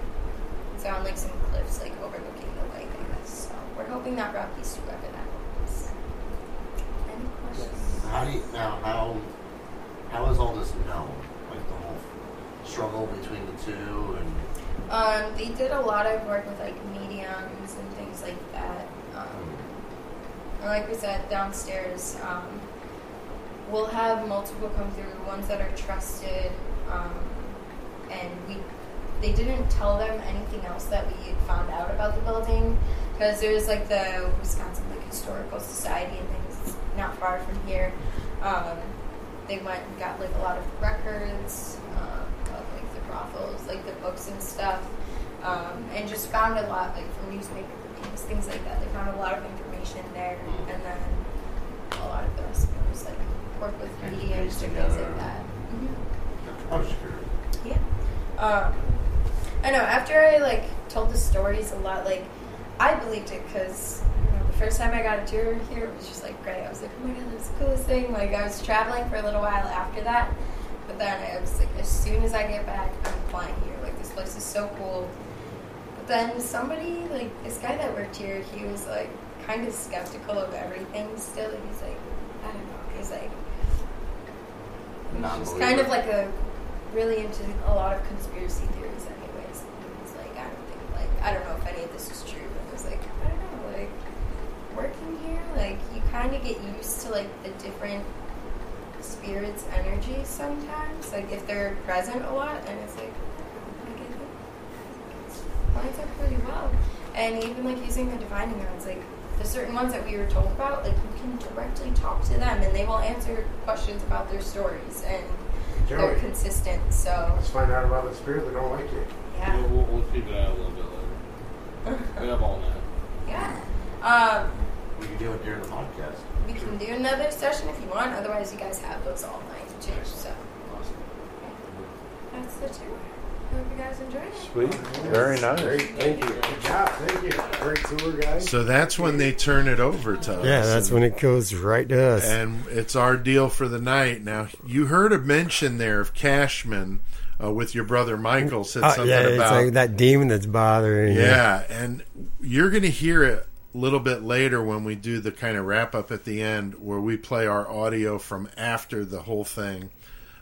it's on like some cliffs like overlooking the lake, I guess. So we're hoping that brought peace to whoever that was. Any questions? How do you now? How how is all this known? Like the whole struggle between the two, and Um, they did a lot of work with like mediums and things like that. Um, like we said, downstairs, um, we'll have multiple come through, ones that are trusted, um, and we they didn't tell them anything else that we found out about the building because there's like the Wisconsin like historical society and things not far from here. Um, they went and got like a lot of records um, brothels, like the books and stuff, um, and just found a lot like from newspaper clippings, things like that. They found a lot of information there, and then a lot of the rest of it was like work with media and things like that. I was curious. Yeah. Um, I know. After I like told the stories a lot, like I believed it because the first time I got a tour here, it was just like great. I was like, oh my god, that's the coolest thing. Like I was traveling for a little while after that, but then I was like, as soon as I get back, I'm flying here. Like this place is so cool. But then somebody, like this guy that worked here, he was like kind of skeptical of everything. Still, he's like, I don't know. He's like. He's kind of like a really into a lot of conspiracy theories anyways. He's like, I don't think like I don't know if any of this is true, but I was like, I don't know, like working here, like you kinda get used to like the different spirits energies sometimes. Like if they're present a lot and it's like I get it. It lines up pretty well. And even like using the divining rods, like the certain ones that we were told about, like you can directly talk to them and they will answer questions about their stories and they're consistent. So let's find out about the spirit that don't like you. yeah, We'll, we'll, we'll keep it out a little bit later. <laughs> We have all night. yeah. Um, We can do it during the podcast. We can do another session if you want. Otherwise, you guys have those all night too. So Awesome. that's the tour. Hope you guys enjoyed it. Sweet. Very nice. Great, thank you. Good job, thank you. Great tour, guys. So that's when they turn it over to us. Yeah, that's when it goes right to us. and it's our deal for the night. Now, you heard a mention there of Cashman uh, with your brother Michael said Uh, something yeah, it's about like that demon that's bothering you. yeah, and you're going to hear it a little bit later when we do the kind of wrap up at the end where we play our audio from after the whole thing,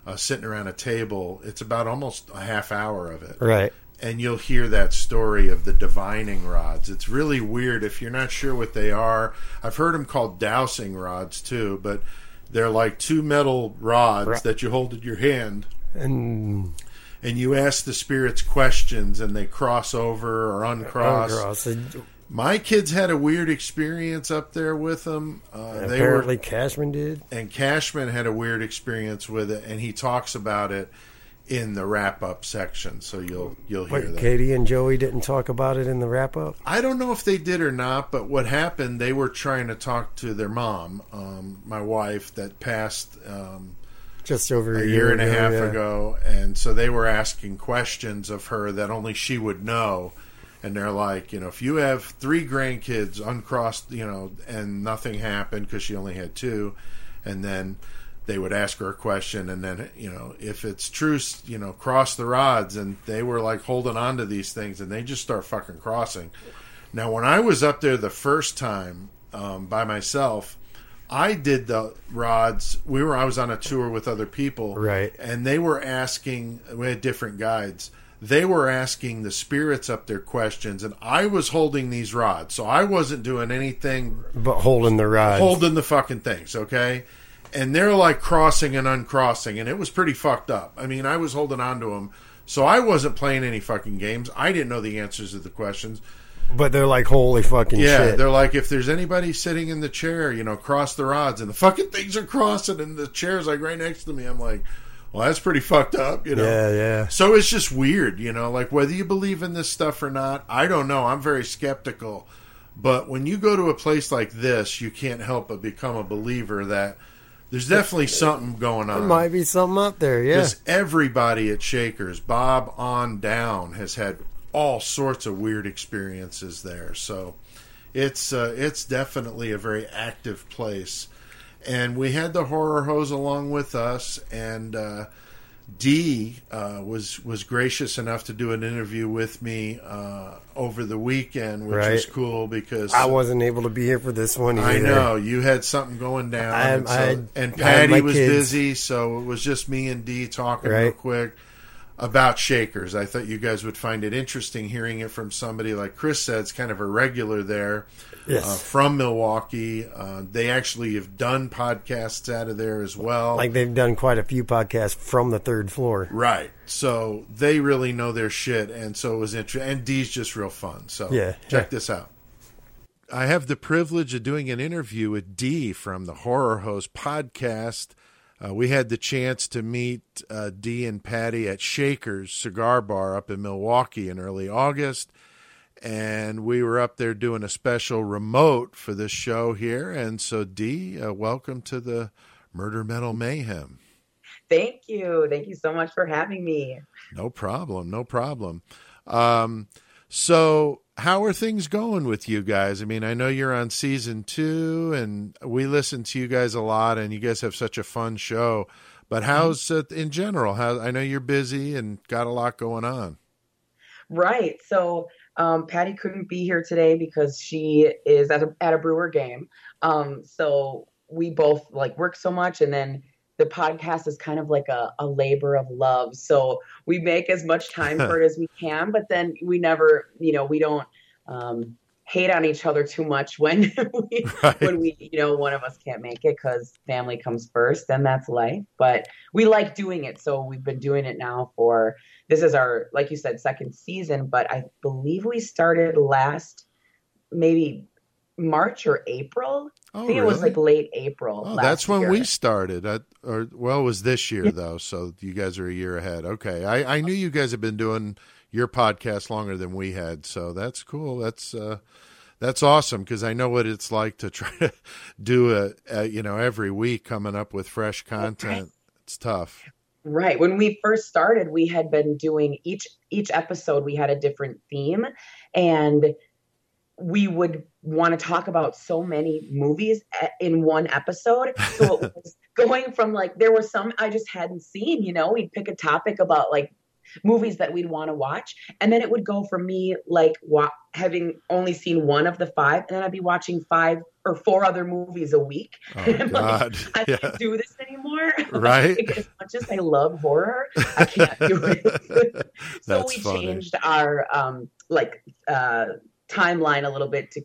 uh, sitting around a table. It's about almost a half hour of it Right. and you'll hear that story of the divining rods. It's really weird if you're not sure what they are. I've heard them called dowsing rods too, but they're like two metal rods Right. that you hold in your hand, And and you ask the spirits questions, and they cross over or uncross. uncross. My kids had a weird experience up there with them. Uh, they apparently, were, Cashman did. and Cashman had a weird experience with it, and he talks about it in the wrap up section. So you'll you'll hear But that. Katie and Joey didn't talk about it in the wrap up. I don't know if they did or not, but what happened, they were trying to talk to their mom, um, my wife, that passed um, Just over a year and a half yeah. ago. And so they were asking questions of her that only she would know. And they're like, you know, if you have three grandkids uncrossed, you know, and nothing happened because she only had two, and then they would ask her a question, and then, you know, if it's true, you know, cross the rods. And they were like holding on to these things, and they just start fucking crossing. Now, when I was up there the first time um, by myself, I did the rods. We were I was on a tour with other people, Right. And they were asking. We had different guides. They were asking the spirits up their questions, and I was holding these rods, so I wasn't doing anything But holding the rods, holding the fucking things, okay? And they're like crossing and uncrossing, and it was pretty fucked up. I mean, I was holding on to them, so I wasn't playing any fucking games. I didn't know the answers to the questions. But they're like, holy fucking Yeah, shit. they're like, if there's anybody sitting in the chair, you know, cross the rods, and the fucking things are crossing, and the chair's like right next to me. I'm like, well, that's pretty fucked up, you know. Yeah, yeah. So it's just weird, you know, like whether you believe in this stuff or not, I don't know. I'm very skeptical. But when you go to a place like this, you can't help but become a believer that there's definitely something going on. There might be something up there, yeah. Because everybody at Shakers, Bob on down, has had all sorts of weird experiences there. So it's uh, it's definitely a very active place. And we had the horror hoes along with us, and uh, Dee uh, was was gracious enough to do an interview with me uh, over the weekend, which Right. was cool because I wasn't able to be here for this one either. I know you had something going down, I- and, so- I- and Patty was kids. busy, so it was just me and Dee talking real quick. about Shakers. I thought you guys would find it interesting hearing it from somebody like Chris said, it's kind of a regular there Yes. uh, from Milwaukee. Uh, they actually have done podcasts out of there as well. Like they've done quite a few podcasts from the third floor. Right. So they really know their shit, and so it was interesting. And D's just real fun. So Yeah, check yeah. this out. I have the privilege of doing an interview with Dee from the Horror Hoes podcast. Uh, we had the chance to meet uh, Dee and Patty at Shaker's Cigar Bar up in Milwaukee in early August. And we were up there doing a special remote for this show here. And so, Dee, uh, welcome to the Murder Metal Mayhem. Thank you. Thank you so much for having me. No problem. No problem. Um, so, how are things going with you guys? I mean, I know you're on season two, and we listen to you guys a lot, and you guys have such a fun show. But how's it in general? How I know you're busy and got a lot going on. Right. So um, Patty couldn't be here today because she is at a, at a Brewer game. Um, so we both like work so much, and then the podcast is kind of like a, a labor of love. So we make as much time for it <laughs> as we can, but then we never, you know, we don't um, hate on each other too much when <laughs> we Right. when we, you know, one of us can't make it because family comes first, and that's life. But we like doing it, so we've been doing it now for this is our, like you said, second season. But I believe we started last maybe March or April. Oh, I think it was like late April. Oh, that's when year. we started. I, or well, it was this year though, so you guys are a year ahead. Okay, I, I knew you guys have been doing your podcast longer than we had, so that's cool. That's uh, that's awesome because I know what it's like to try to <laughs> do a, a you know every week coming up with fresh content. It's tough. Right. When we first started, we had been doing each each episode we had a different theme and we would want to talk about so many movies eh, in one episode. <laughs> So it was going from like there were some I just hadn't seen, you know, we'd pick a topic about like movies that we'd want to watch and then it would go for me like wa- having only seen one of the five and then I'd be watching five or four other movies a week. Oh <laughs> I'm like, God, <laughs> I yeah, can't do this anymore. <laughs> Right. Like, as much as I love horror, I can't do it. so That's we funny. changed our um like uh timeline a little bit to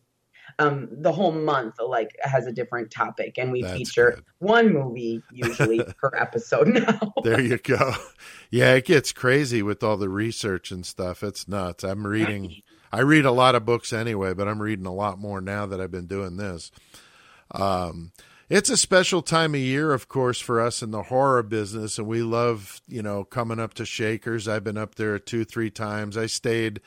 um the whole month like has a different topic and we That's feature good. one movie usually <laughs> per episode now. there you go. Yeah, it gets crazy with all the research and stuff. It's nuts. I'm reading. I read a lot of books anyway, but I'm reading a lot more now that I've been doing this. Um, it's a special time of year, of course, for us in the horror business, and we love, you know, coming up to Shakers. I've been up there two, three times. I stayed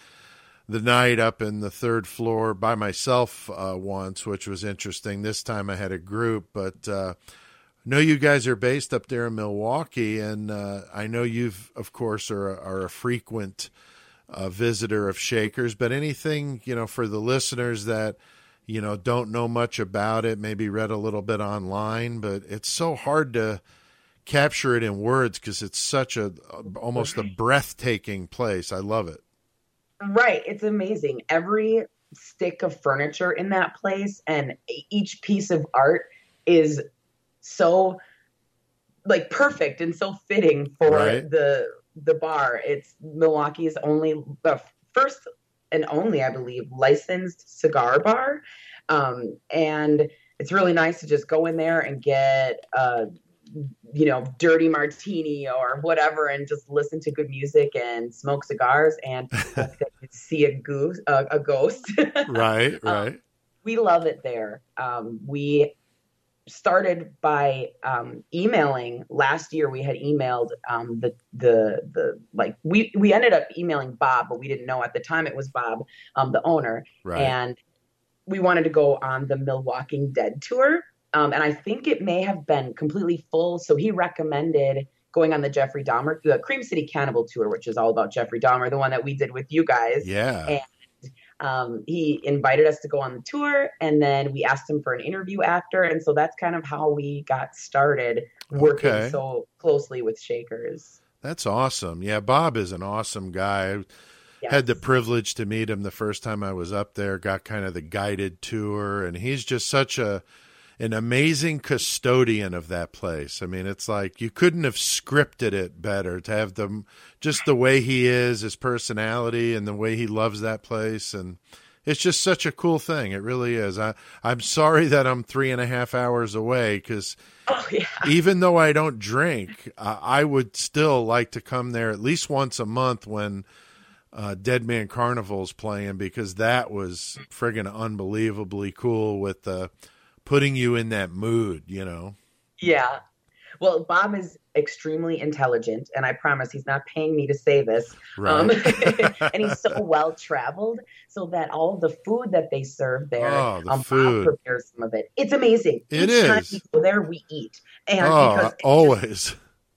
the night up in the third floor by myself uh, once, which was interesting. This time I had a group, but uh, know you guys are based up there in Milwaukee, and uh, I know you've, of course, are are a frequent uh, visitor of Shakers. But anything you know for the listeners that you know don't know much about it, maybe read a little bit online, but it's so hard to capture it in words because it's such a almost a breathtaking place. I love it. Right. It's amazing. Every stick of furniture in that place and each piece of art is so like perfect and so fitting for Right. the the bar. It's Milwaukee's only the first and only, I believe, licensed cigar bar. Um, and it's really nice to just go in there and get uh you know, dirty martini or whatever, and just listen to good music and smoke cigars and <laughs> see a goose, uh, a ghost. <laughs> Right, Um, right. we love it there. Um, we started by um, emailing last year. We had emailed um, the the the like we we ended up emailing Bob, but we didn't know at the time it was Bob, um, the owner, Right. and we wanted to go on the Milwaukee Dead tour. Um, and I think it may have been completely full. So he recommended going on the Jeffrey Dahmer, the Cream City Cannibal tour, which is all about Jeffrey Dahmer, the one that we did with you guys. Yeah. And um, he invited us to go on the tour, and then we asked him for an interview after. And so that's kind of how we got started working Okay. so closely with Shakers. That's awesome. Yeah, Bob is an awesome guy. Yes. had the privilege to meet him the first time I was up there, got kind of the guided tour, and he's just such a an amazing custodian of that place. I mean, it's like you couldn't have scripted it better to have them just the way he is, his personality, and the way he loves that place, and it's just such a cool thing. It really is. I I'm sorry that I'm three and a half hours away because <laughs> Oh yeah. even though I don't drink, uh, I would still like to come there at least once a month when uh, Dead Man Carnival's playing because that was friggin' unbelievably cool with the putting you in that mood, you know. Yeah. Well, Bob is extremely intelligent, and I promise he's not paying me to say this. Um, <laughs> and he's so well traveled, so that all the food that they serve there, Oh, the um. Bob prepares some of it. It's amazing. It Each time we go there, we eat, and oh, because always.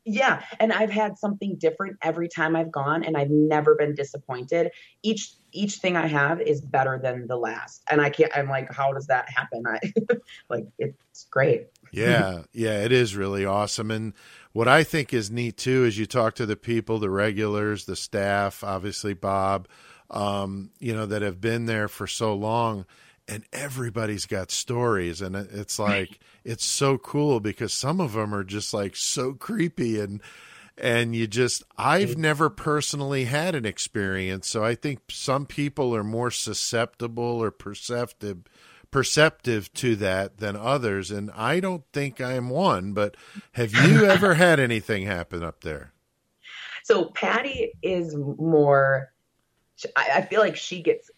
Yeah, and I've had something different every time I've gone, and I've never been disappointed. Each each thing I have is better than the last, and I can't. I'm like, how does that happen? I <laughs> like it's great. Yeah, <laughs> yeah, it is really awesome. And what I think is neat too is you talk to the people, the regulars, the staff, obviously Bob, um, you know, that have been there for so long, and everybody's got stories, and it's like it's so cool because some of them are just like so creepy and. And you just, I've never personally had an experience. So I think some people are more susceptible or perceptive perceptive to that than others and i don't think i'm one but have you <laughs> ever had anything happen up there So Patty is more. I, I feel like she gets.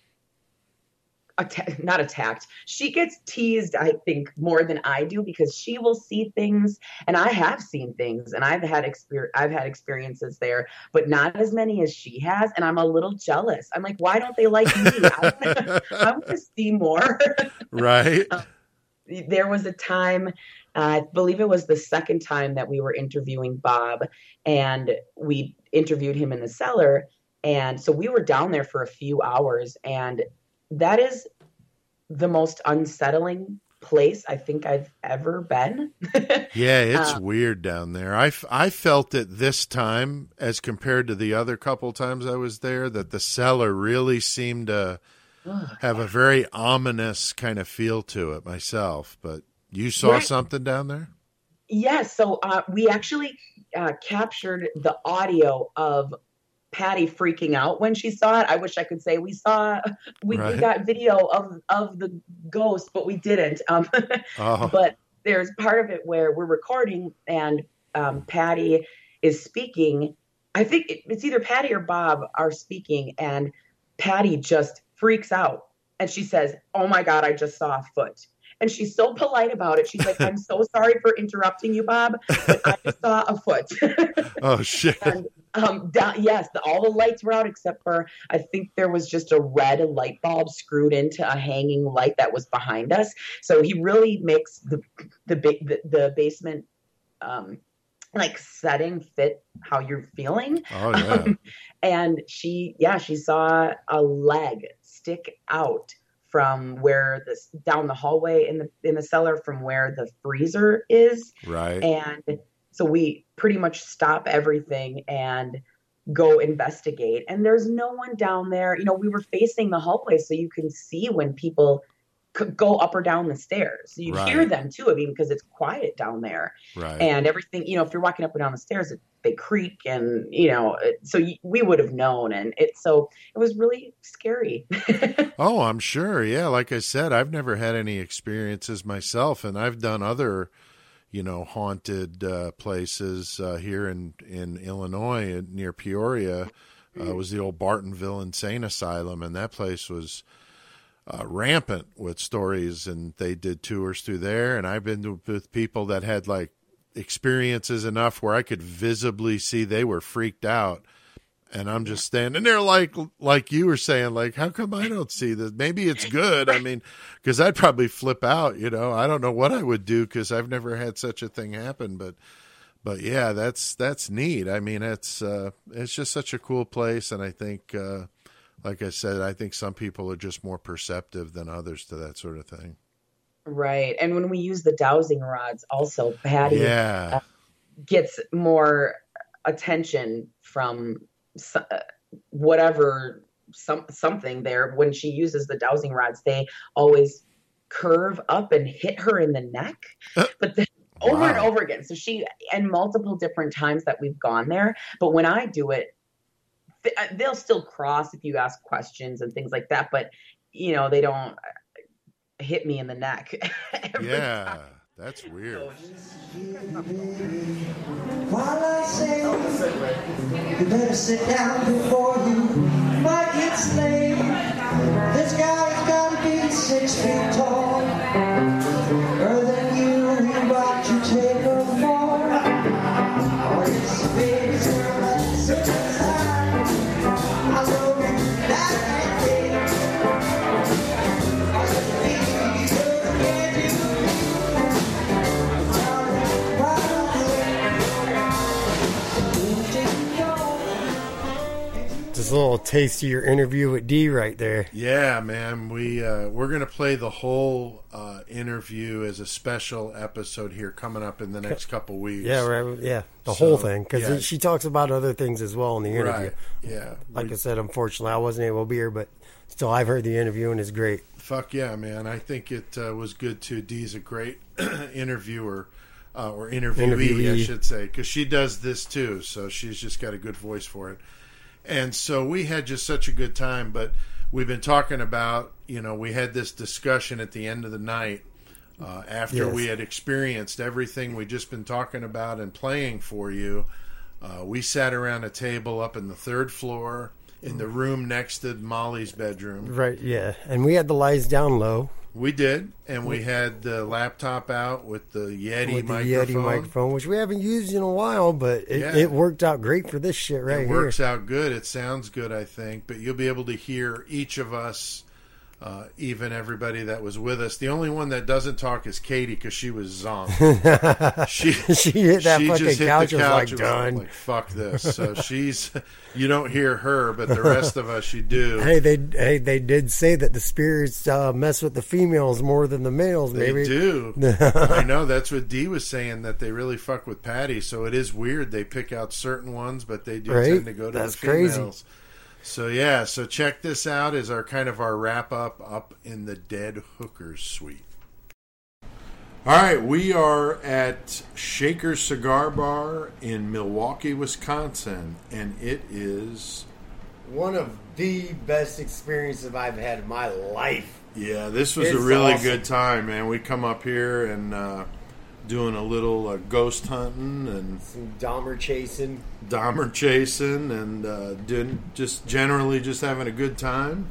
Atta- not attacked. She gets teased, I think, more than I do because she will see things, and I have seen things, and I've had exper- I've had experiences there, but not as many as she has, and I'm a little jealous. I'm like, why don't they like me? I want to see more. <laughs> right there was a time uh, i believe it was the second time that we were interviewing bob and we interviewed him in the cellar and so we were down there for a few hours and that is the most unsettling place i think i've ever been. <laughs> Yeah it's Uh, weird down there. I, I felt it this time as compared to the other couple times i was there that the cellar really seemed to have a very ominous kind of feel to it myself but you saw Right. something down there? Yes, so uh, we actually uh, captured the audio of Patty freaking out when she saw it. I wish I could say we saw, we, we got video of of the ghost, but we didn't. Um, Oh. <laughs> But there's part of it where we're recording and um, Patty is speaking. I think it, it's either Patty or Bob are speaking, and Patty just freaks out and she says, "Oh my God, I just saw a foot." And she's so polite about it. She's like, "I'm so <laughs> sorry for interrupting you, Bob, but I saw a foot." oh shit <laughs> and um, down, yes, the, all the lights were out except for I think there was just a red light bulb screwed into a hanging light that was behind us. So he really makes the the the, the basement um, like setting fit how you're feeling. oh yeah Um, and she, yeah, she saw a leg stick out from where this down the hallway in the in the cellar from where the freezer is right and so we pretty much stop everything and go investigate. And there's no one down there. You know we were facing the hallway so you can see when people could go up or down the stairs. You Right. hear them too i mean because it's quiet down there. Right. And everything you know if you're walking up and down the stairs it, they creak and you know it- so y we would have known. And it so it was really scary. <laughs> Oh, I'm sure. Yeah, like I said, I've never had any experiences myself, and I've done other, you know, haunted uh, places uh, here in in Illinois uh, near Peoria. Uh, was the old Bartonville Insane Asylum, and that place was uh, rampant with stories, and they did tours through there. And I've been to, with people that had like experiences enough where I could visibly see they were freaked out and I'm just standing there like like you were saying, like how come I don't see this? Maybe it's good. I mean, because I'd probably flip out. You know, I don't know what I would do because I've never had such a thing happen. But but yeah, that's that's neat. I mean, it's uh, it's just such a cool place, and I think, uh, like I said, I think some people are just more perceptive than others to that sort of thing. right and when we use the dowsing rods also patty Yeah, gets more attention from uh, whatever some something there when she uses the dowsing rods they always curve up and hit her in the neck. But then over and over again. So she and multiple different times that we've gone there. But when I do it, uh, they'll still cross if you ask questions and things like that. But you know they don't uh, hit me in the neck. <laughs> Yeah, that's weird. While I say, you better sit down before you might get slayed. This guy's gotta be six feet tall. A little taste of your interview with Dee right there. Yeah, man. We uh, we're gonna play the whole uh, interview as a special episode here coming up in the next couple weeks. Yeah, right. Yeah, the So, whole thing because yeah. she talks about other things as well in the interview. Right. Yeah. Like We- I said, unfortunately, I wasn't able to be here, but still, I've heard the interview and it's great. Fuck yeah, man! I think it uh, was good too. Dee's a great <clears throat> interviewer uh, or interviewee, I should say, because she does this too. So she's just got a good voice for it. And so we had just such a good time. But we've been talking about, you know, we had this discussion at the end of the night uh, after Yes. we had experienced everything we just been talking about and playing for you. Uh, we sat around a table up in the third floor in the room next to Molly's bedroom. Right? Yeah, and we had the lights down low We did, and we had the laptop out with the Yeti with the microphone. Yeti microphone, which we haven't used in a while, but it, Yeah. it worked out great for this shit right it here. works out good. It sounds good, I think. But you'll be able to hear each of us, uh, even everybody that was with us. The only one that doesn't talk is Katie because she was zonked. <laughs> she <laughs> She hit that she fucking just hit couch, the was couch like, and "Done." Like fuck this. So she's <laughs> you don't hear her, but the rest of us you do. Hey, they hey they did say that the spirits uh, mess with the females more than the males. They Maybe do. I know that's what Dee was saying that they really fuck with Patty. So it is weird they pick out certain ones, but they do Right? tend to go to That's the crazy. So yeah, so check this out as our kind of our wrap up up in the Dead Hookers suite. All right, we are at Shaker Cigar Bar in Milwaukee, Wisconsin, and it is one of the best experiences I've had in my life. Yeah, this was a really awesome. good time, man. We come up here and uh, doing a little uh, ghost hunting and Some Dahmer chasing. Dahmer chasing, and uh, didn't just generally just having a good time.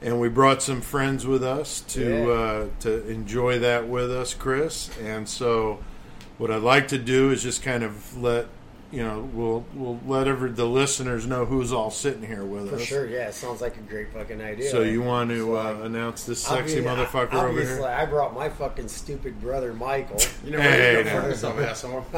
And we brought some friends with us to Yeah. uh, to enjoy that with us, Chris. And so, what I'd like to do is just kind of let you know we'll we'll let every the listeners know who's all sitting here with For us. For sure, yeah, it sounds like a great fucking idea. So you want to uh, announce this sexy Obvi- motherfucker over obviously, here? I brought my fucking stupid brother Michael. <laughs> You know Hey, where now. you some asshole. <laughs>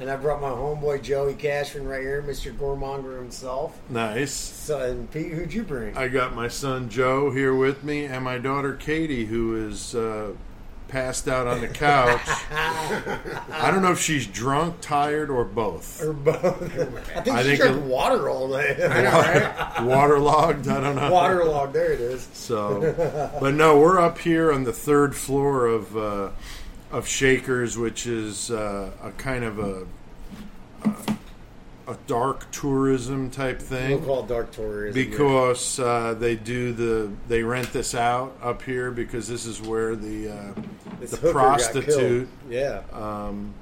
and I brought my homeboy Joey Cashman right here, Mr. Gormonger himself. Nice. So, and Pete, who'd you bring? I got my son Joe here with me, and my daughter Katie, who is uh, passed out on the couch. I don't know if she's drunk, tired, or both. or both. I think I she think drank it- water all day. <laughs> I know, right? Waterlogged. I don't know. Waterlogged. There it is. So, but no, we're up here on the third floor of uh, of Shakers, which is uh, a kind of a a dark tourism type thing. We'll call it dark tourism. because uh, they do the they rent this out up here because this is where the uh, the prostitute. Yeah. um,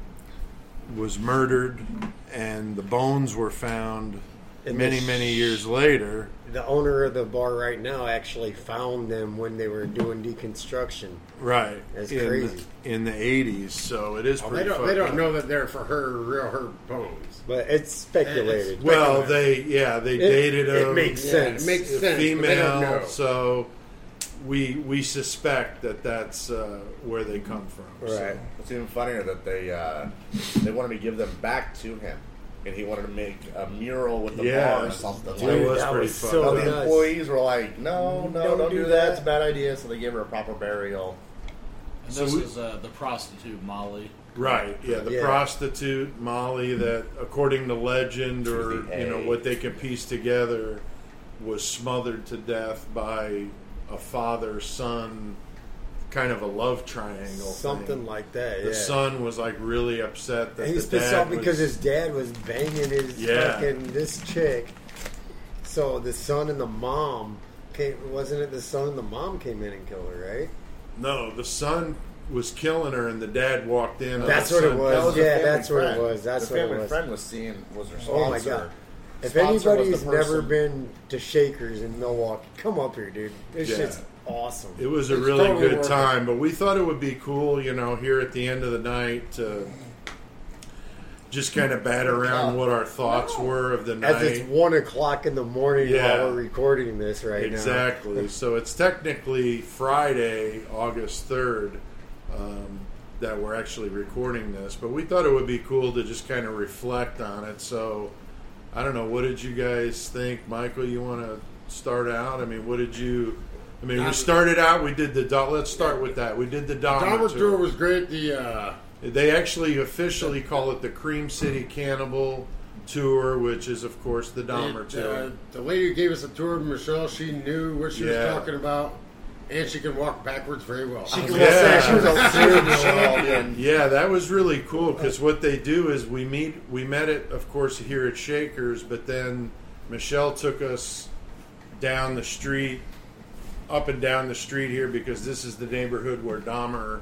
was murdered and the bones were found And many this- many years later the owner of the bar right now actually found them when they were doing deconstruction. right That's in crazy. the, in the 80s so it is Oh, pretty they don't. They don't up. know that they're for her real her bones. But it's speculated. well they yeah they It- dated it a makes Yeah, sense. it makes sense. but they don't know. female so we we suspect that that's uh, where they come from so. Right. It's even funnier that they uh, they wanted to give them back to him, and he wanted to make a mural with the Yeah. bar or something. Dude, like was that pretty was fucked so So the nuts. employees were like, "No, no, Don't don't, do do, that. that. It's a bad idea." So they gave her a proper burial. And So this we- is uh, the prostitute Molly. Right. Yeah. The Yeah. prostitute Molly, that according to legend or you know what they can piece together, was smothered to death by a father son kind of a love triangle. Something thing. like that. The yeah. son was like really upset that And he's the pissed dad off because was- his dad was banging his Yeah. fucking this chick. So the son and the mom came. Wasn't it the son and the mom came in and killed her? Right. no, the son was killing her, and the dad walked in. That's what it was. That was a Yeah, family that's what it friend. was. That's the what it family was. friend was seeing was her sponsor. Oh my god! If Sponsor was the anybody's never person- been to Shakers in Milwaukee, come up here, dude. This Yeah. shit's awesome. It was a It's really totally good worth it. time, but we thought it would be cool, you know, here at the end of the night to just kind of bat around what our thoughts were of the night. As it's one o'clock in the morning Yeah. while we're recording this right now. Exactly. so it's technically Friday, August 3rd, um, that we're actually recording this, but we thought it would be cool to just kind of reflect on it. So I don't know, what did you guys think? Michael, you want to start out? I mean, what did you. I mean, we started out. We did the. Do- Let's start with that. We did the Dahmer Dahmer tour. tour was great. The uh, They actually officially call it the Cream City Cannibal Tour, which is, of course, the Dahmer it, tour. uh, the lady who gave us a tour, Michelle, she knew what she Yeah. was talking about, and she can walk backwards very well. She can Yeah. say she was a <laughs> serious champion. Yeah, that was really cool because what they do is we meet. We met it, of course, here at Shakers, but then Michelle took us down the street, up and down the street here because this is the neighborhood where Dahmer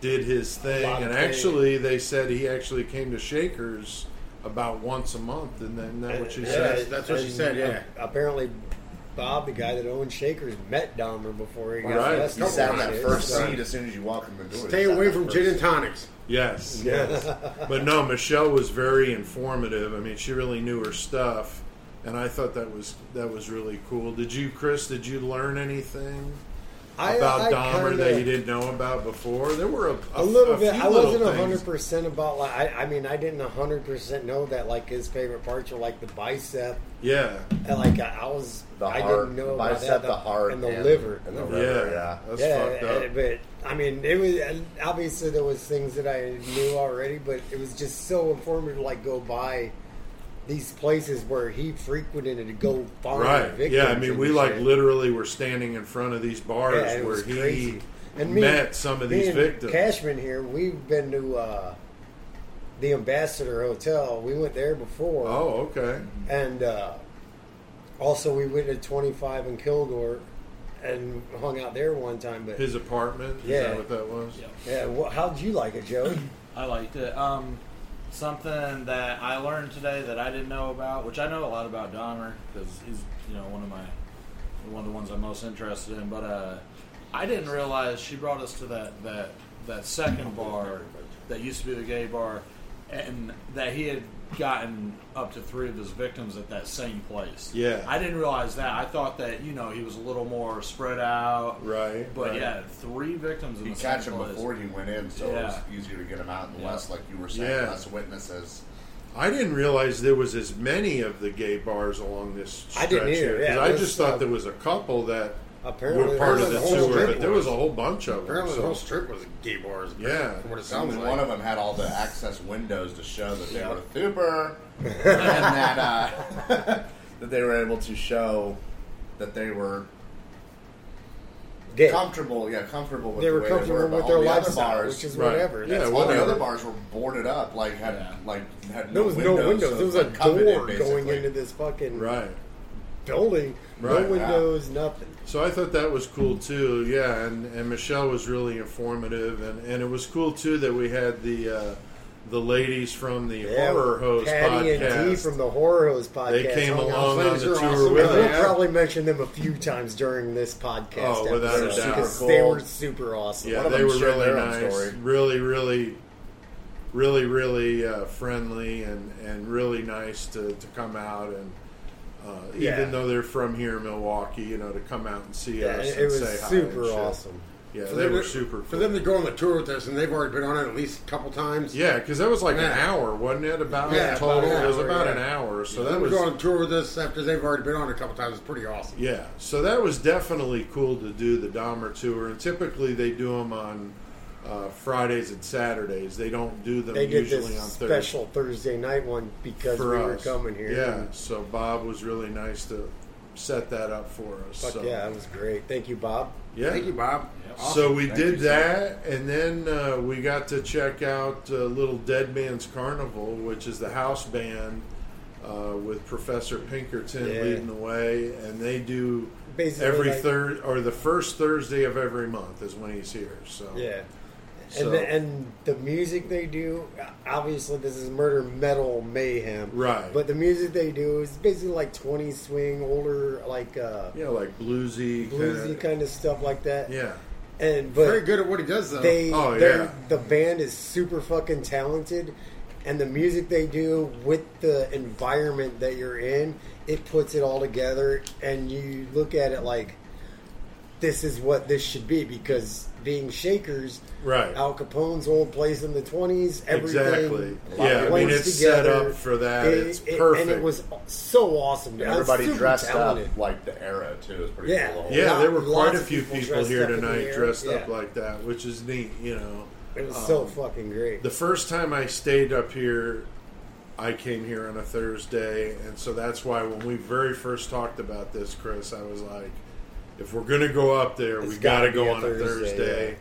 did his thing. And things. actually, they said he actually came to Shakers about once a month, and then that what she Yeah, said. that's what she said, yeah. apparently, Bob, the guy that owns Shakers, met Dahmer before he got Right. arrested. You sat in that Shit, first so- seat as soon as you walk in the door. Stay away from gin and tonics. Yes, Yes. but no, Michelle was very informative. I mean, she really knew her stuff, and I thought that was that was really cool. Did you, Chris? Did you learn anything I- about I Dahmer kinda- that you didn't know about before? There were a, A little bit. few I wasn't things. hundred percent about like. I, I mean, I didn't hundred percent know that like his favorite parts were like the bicep. Yeah, And like I, I was, The I heart, didn't know the about bicep, that, the heart, and the liver. and the yeah, liver. Yeah, That's yeah, fucked up. uh, but I mean, it was obviously there was things that I knew already, but it was just so informative to like go by these places where he frequented and to go find Right. victims. Yeah, I mean, we like shit. literally were standing in front of these bars Yeah, where he crazy. And me- met some of me these and victims. Cashman here, we've been to uh, the Ambassador Hotel. We went there before. Oh, okay. And uh, also, we went to 25 in Kilbourn and hung out there one time. But His apartment. Is Yeah. that what that was? yeah, wha how'd you like it, Joe? I liked it. Um, something that I learned today that I didn't know about, which I know a lot about Dahmer because he's you know one of my one of the ones I'm most interested in. But uh, I didn't realize she brought us to that that that second bar that used to be the gay bar, and that he had gotten up to three of his victims at that same place. Yeah. I didn't realize that. I thought that you know he was a little more spread out. Right. But right. yeah, three victims in You catch same him place. before he went in, so Yeah. it was easier to get him out and Yeah. less, like you were saying, Yeah. less witnesses. I didn't realize there was as many of the gay bars along this I stretch didn't either, here, 'cause yeah, I just thought uh, there was a couple that Apparently, were part of there the was whole tour, strip but there was a whole bunch of them. Apparently, the whole strip was gay bars. Yeah. from what it sounds like. one of them had all the access windows to show that they Yeah. were super, and that uh, <laughs> that they were able to show that they were Gay. comfortable. Yeah, comfortable with They the were way comfortable they were, with all their the lifestyle, bars, which is Right. whatever. Yeah, That's all the other bars were boarded up, like had Yeah. like had There no was windows. no windows. so there was it's a like coveted, door basically. going into this fucking right. building. Right. No windows, nothing. So I thought that was cool too. Yeah, and, and Michelle was really informative, and, and it was cool too that we had the uh, the ladies from the Yeah, Horror Hoes Patty and Dee podcast. from the Horror Hoes podcast. they came out. along on the tour awesome. with And we'll probably mention them a few times during this podcast. Oh, without a doubt. because Super they were super awesome. Yeah, they were really nice, really, really, really, really uh, friendly, and and really nice to, to come out and. Uh, Yeah. Even though they're from here, in Milwaukee, you know, to come out and see Yeah, us it and was say hi super and awesome. Yeah, For they them were to- super. For cool. them to go on the tour with us, and they've already been on it at least a couple times. Yeah, because that was like an hour, wasn't it? About Yeah, total, about an it was about yeah. an hour. So So that them was to go on tour with us after they've already been on it a couple times is pretty awesome. yeah. So that was definitely cool to do the Dahmer tour, and typically they do them on uh, Fridays and Saturdays. They don't do them They did usually this on Thursday special Thursday night one because for we us. were coming here. Yeah. So Bob was really nice to set that up for us. Fuck so. yeah, that was great. Thank you, Bob. Yeah. Thank you, Bob. So Awesome. we Thank did you, that, and then uh, we got to check out uh, Little Dead Man's Carnival, which is the house band uh, with Professor Pinkerton Yeah. leading the way, and they do Basically every like- third or the first Thursday of every month is when he's here. So Yeah. So- And, the, and the music they do, obviously, this is murder metal mayhem, Right. But the music they do is basically like 20 swing, older, like uh, yeah, like bluesy, bluesy kinda- kind of stuff like that. Yeah. and but Very good at what he does, though. They, Oh, yeah. the band is super fucking talented, and the music they do with the environment that you're in, it puts it all together, and you look at it like this is what this should be because being Shakers, Right. Al Capone's old place in the twenties, everything Exactly. Yeah, I mean, blends it's set together. up for that. It- It's it- and it was so awesome. And I everybody dressed talented. up like the era too. Is pretty Yeah. cool. Yeah, Lot- there were quite a few people people here up in the tonight air. dressed up like that, which is neat. You know, It was so Um, fucking great. The first time I stayed up here, I came here on a Thursday, and so that's why when we very first talked about this, Chris, I was like, if we're going to go up there, It's we got to gotta go a on Thursday, a Thursday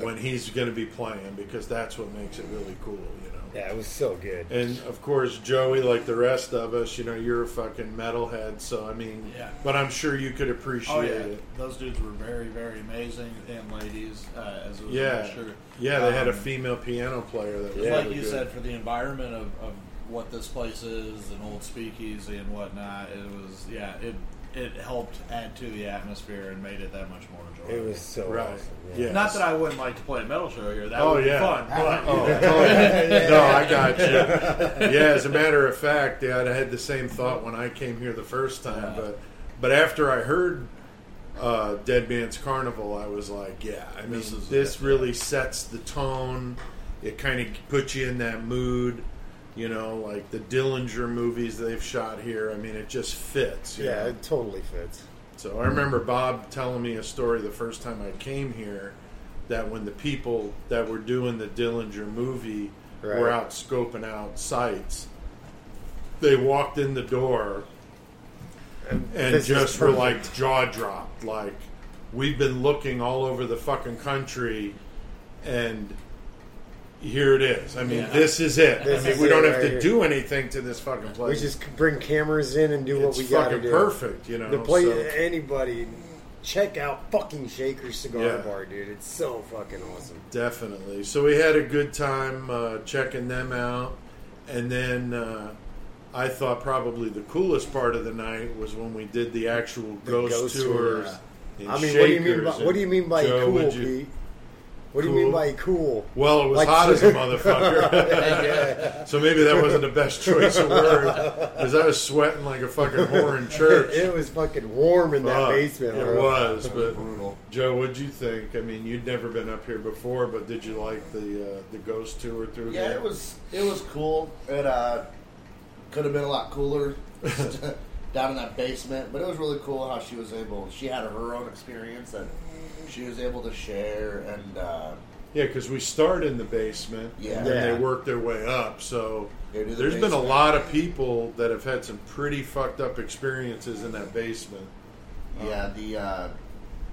when he's going to be playing because that's what makes it really cool, you know. yeah, it was so good. And of course, Joey, like the rest of us, you know, you're a fucking metalhead, so I mean, Yeah. but I'm sure you could appreciate Oh yeah, it. those dudes were very, very amazing, and ladies, uh, as it was Yeah, sure. yeah, they had a Um, female piano player that was like really you good. said, for the environment of, of what this place is, an old speakeasy and whatnot, it was yeah, it it helped add to the atmosphere and made it that much more enjoyable. It was so Right. awesome. Yeah. Not that I wouldn't like to play a metal show here. That Oh, would yeah. be fun. But, Oh, oh, <laughs> no, I got you. Yeah, as a matter of fact, yeah, I had the same thought when I came here the first time, Yeah. but but after I heard uh, Dead Man's Carnival, I was like, yeah, I mean, This this really sets the tone. It kind of puts you in that mood. You know, like the Dillinger movies they've shot here. I mean, it just fits. Yeah, know? it totally fits. So I remember Bob telling me a story the first time I came here that when the people that were doing the Dillinger movie were out scoping out sites, they walked in the door and is just were like jaw dropped. Like, we've been looking all over the fucking country and here it is. I mean, Yeah. this is it. This I mean, we don't have right to here. do anything to this fucking place. We just bring cameras in and do what we got to fucking do. perfect, you know. The place, so- anybody, check out fucking Shaker Cigar Yeah. Bar, dude. It's so fucking awesome. Definitely. So we had a good time uh, checking them out, and then uh, I thought probably the coolest part of the night was when we did the actual The ghost, ghost tours. tour, in I mean, what do you mean by what do you mean by Joe, cool, you- Pete? What do you mean by cool? Well, it was Like- hot as a motherfucker. Yeah. <laughs> <laughs> so maybe that wasn't the best choice of word because I was sweating like a fucking whore in church. <laughs> it was fucking warm in that Fuck, basement. It bro. was, but brutal. Joe, what'd you think? I mean, you'd never been up here before, but did you like the uh, the ghost tour through Yeah, there? it was it was cool. It uh, could have been a lot cooler down in that basement, but it was really cool how she was able. She had her own experience that she was able to share, and uh, Yeah, because we start in the basement, Yeah. and then Yeah. they work their way up. So the there's been a lot of people that have had some pretty fucked up experiences in that basement. yeah, the uh,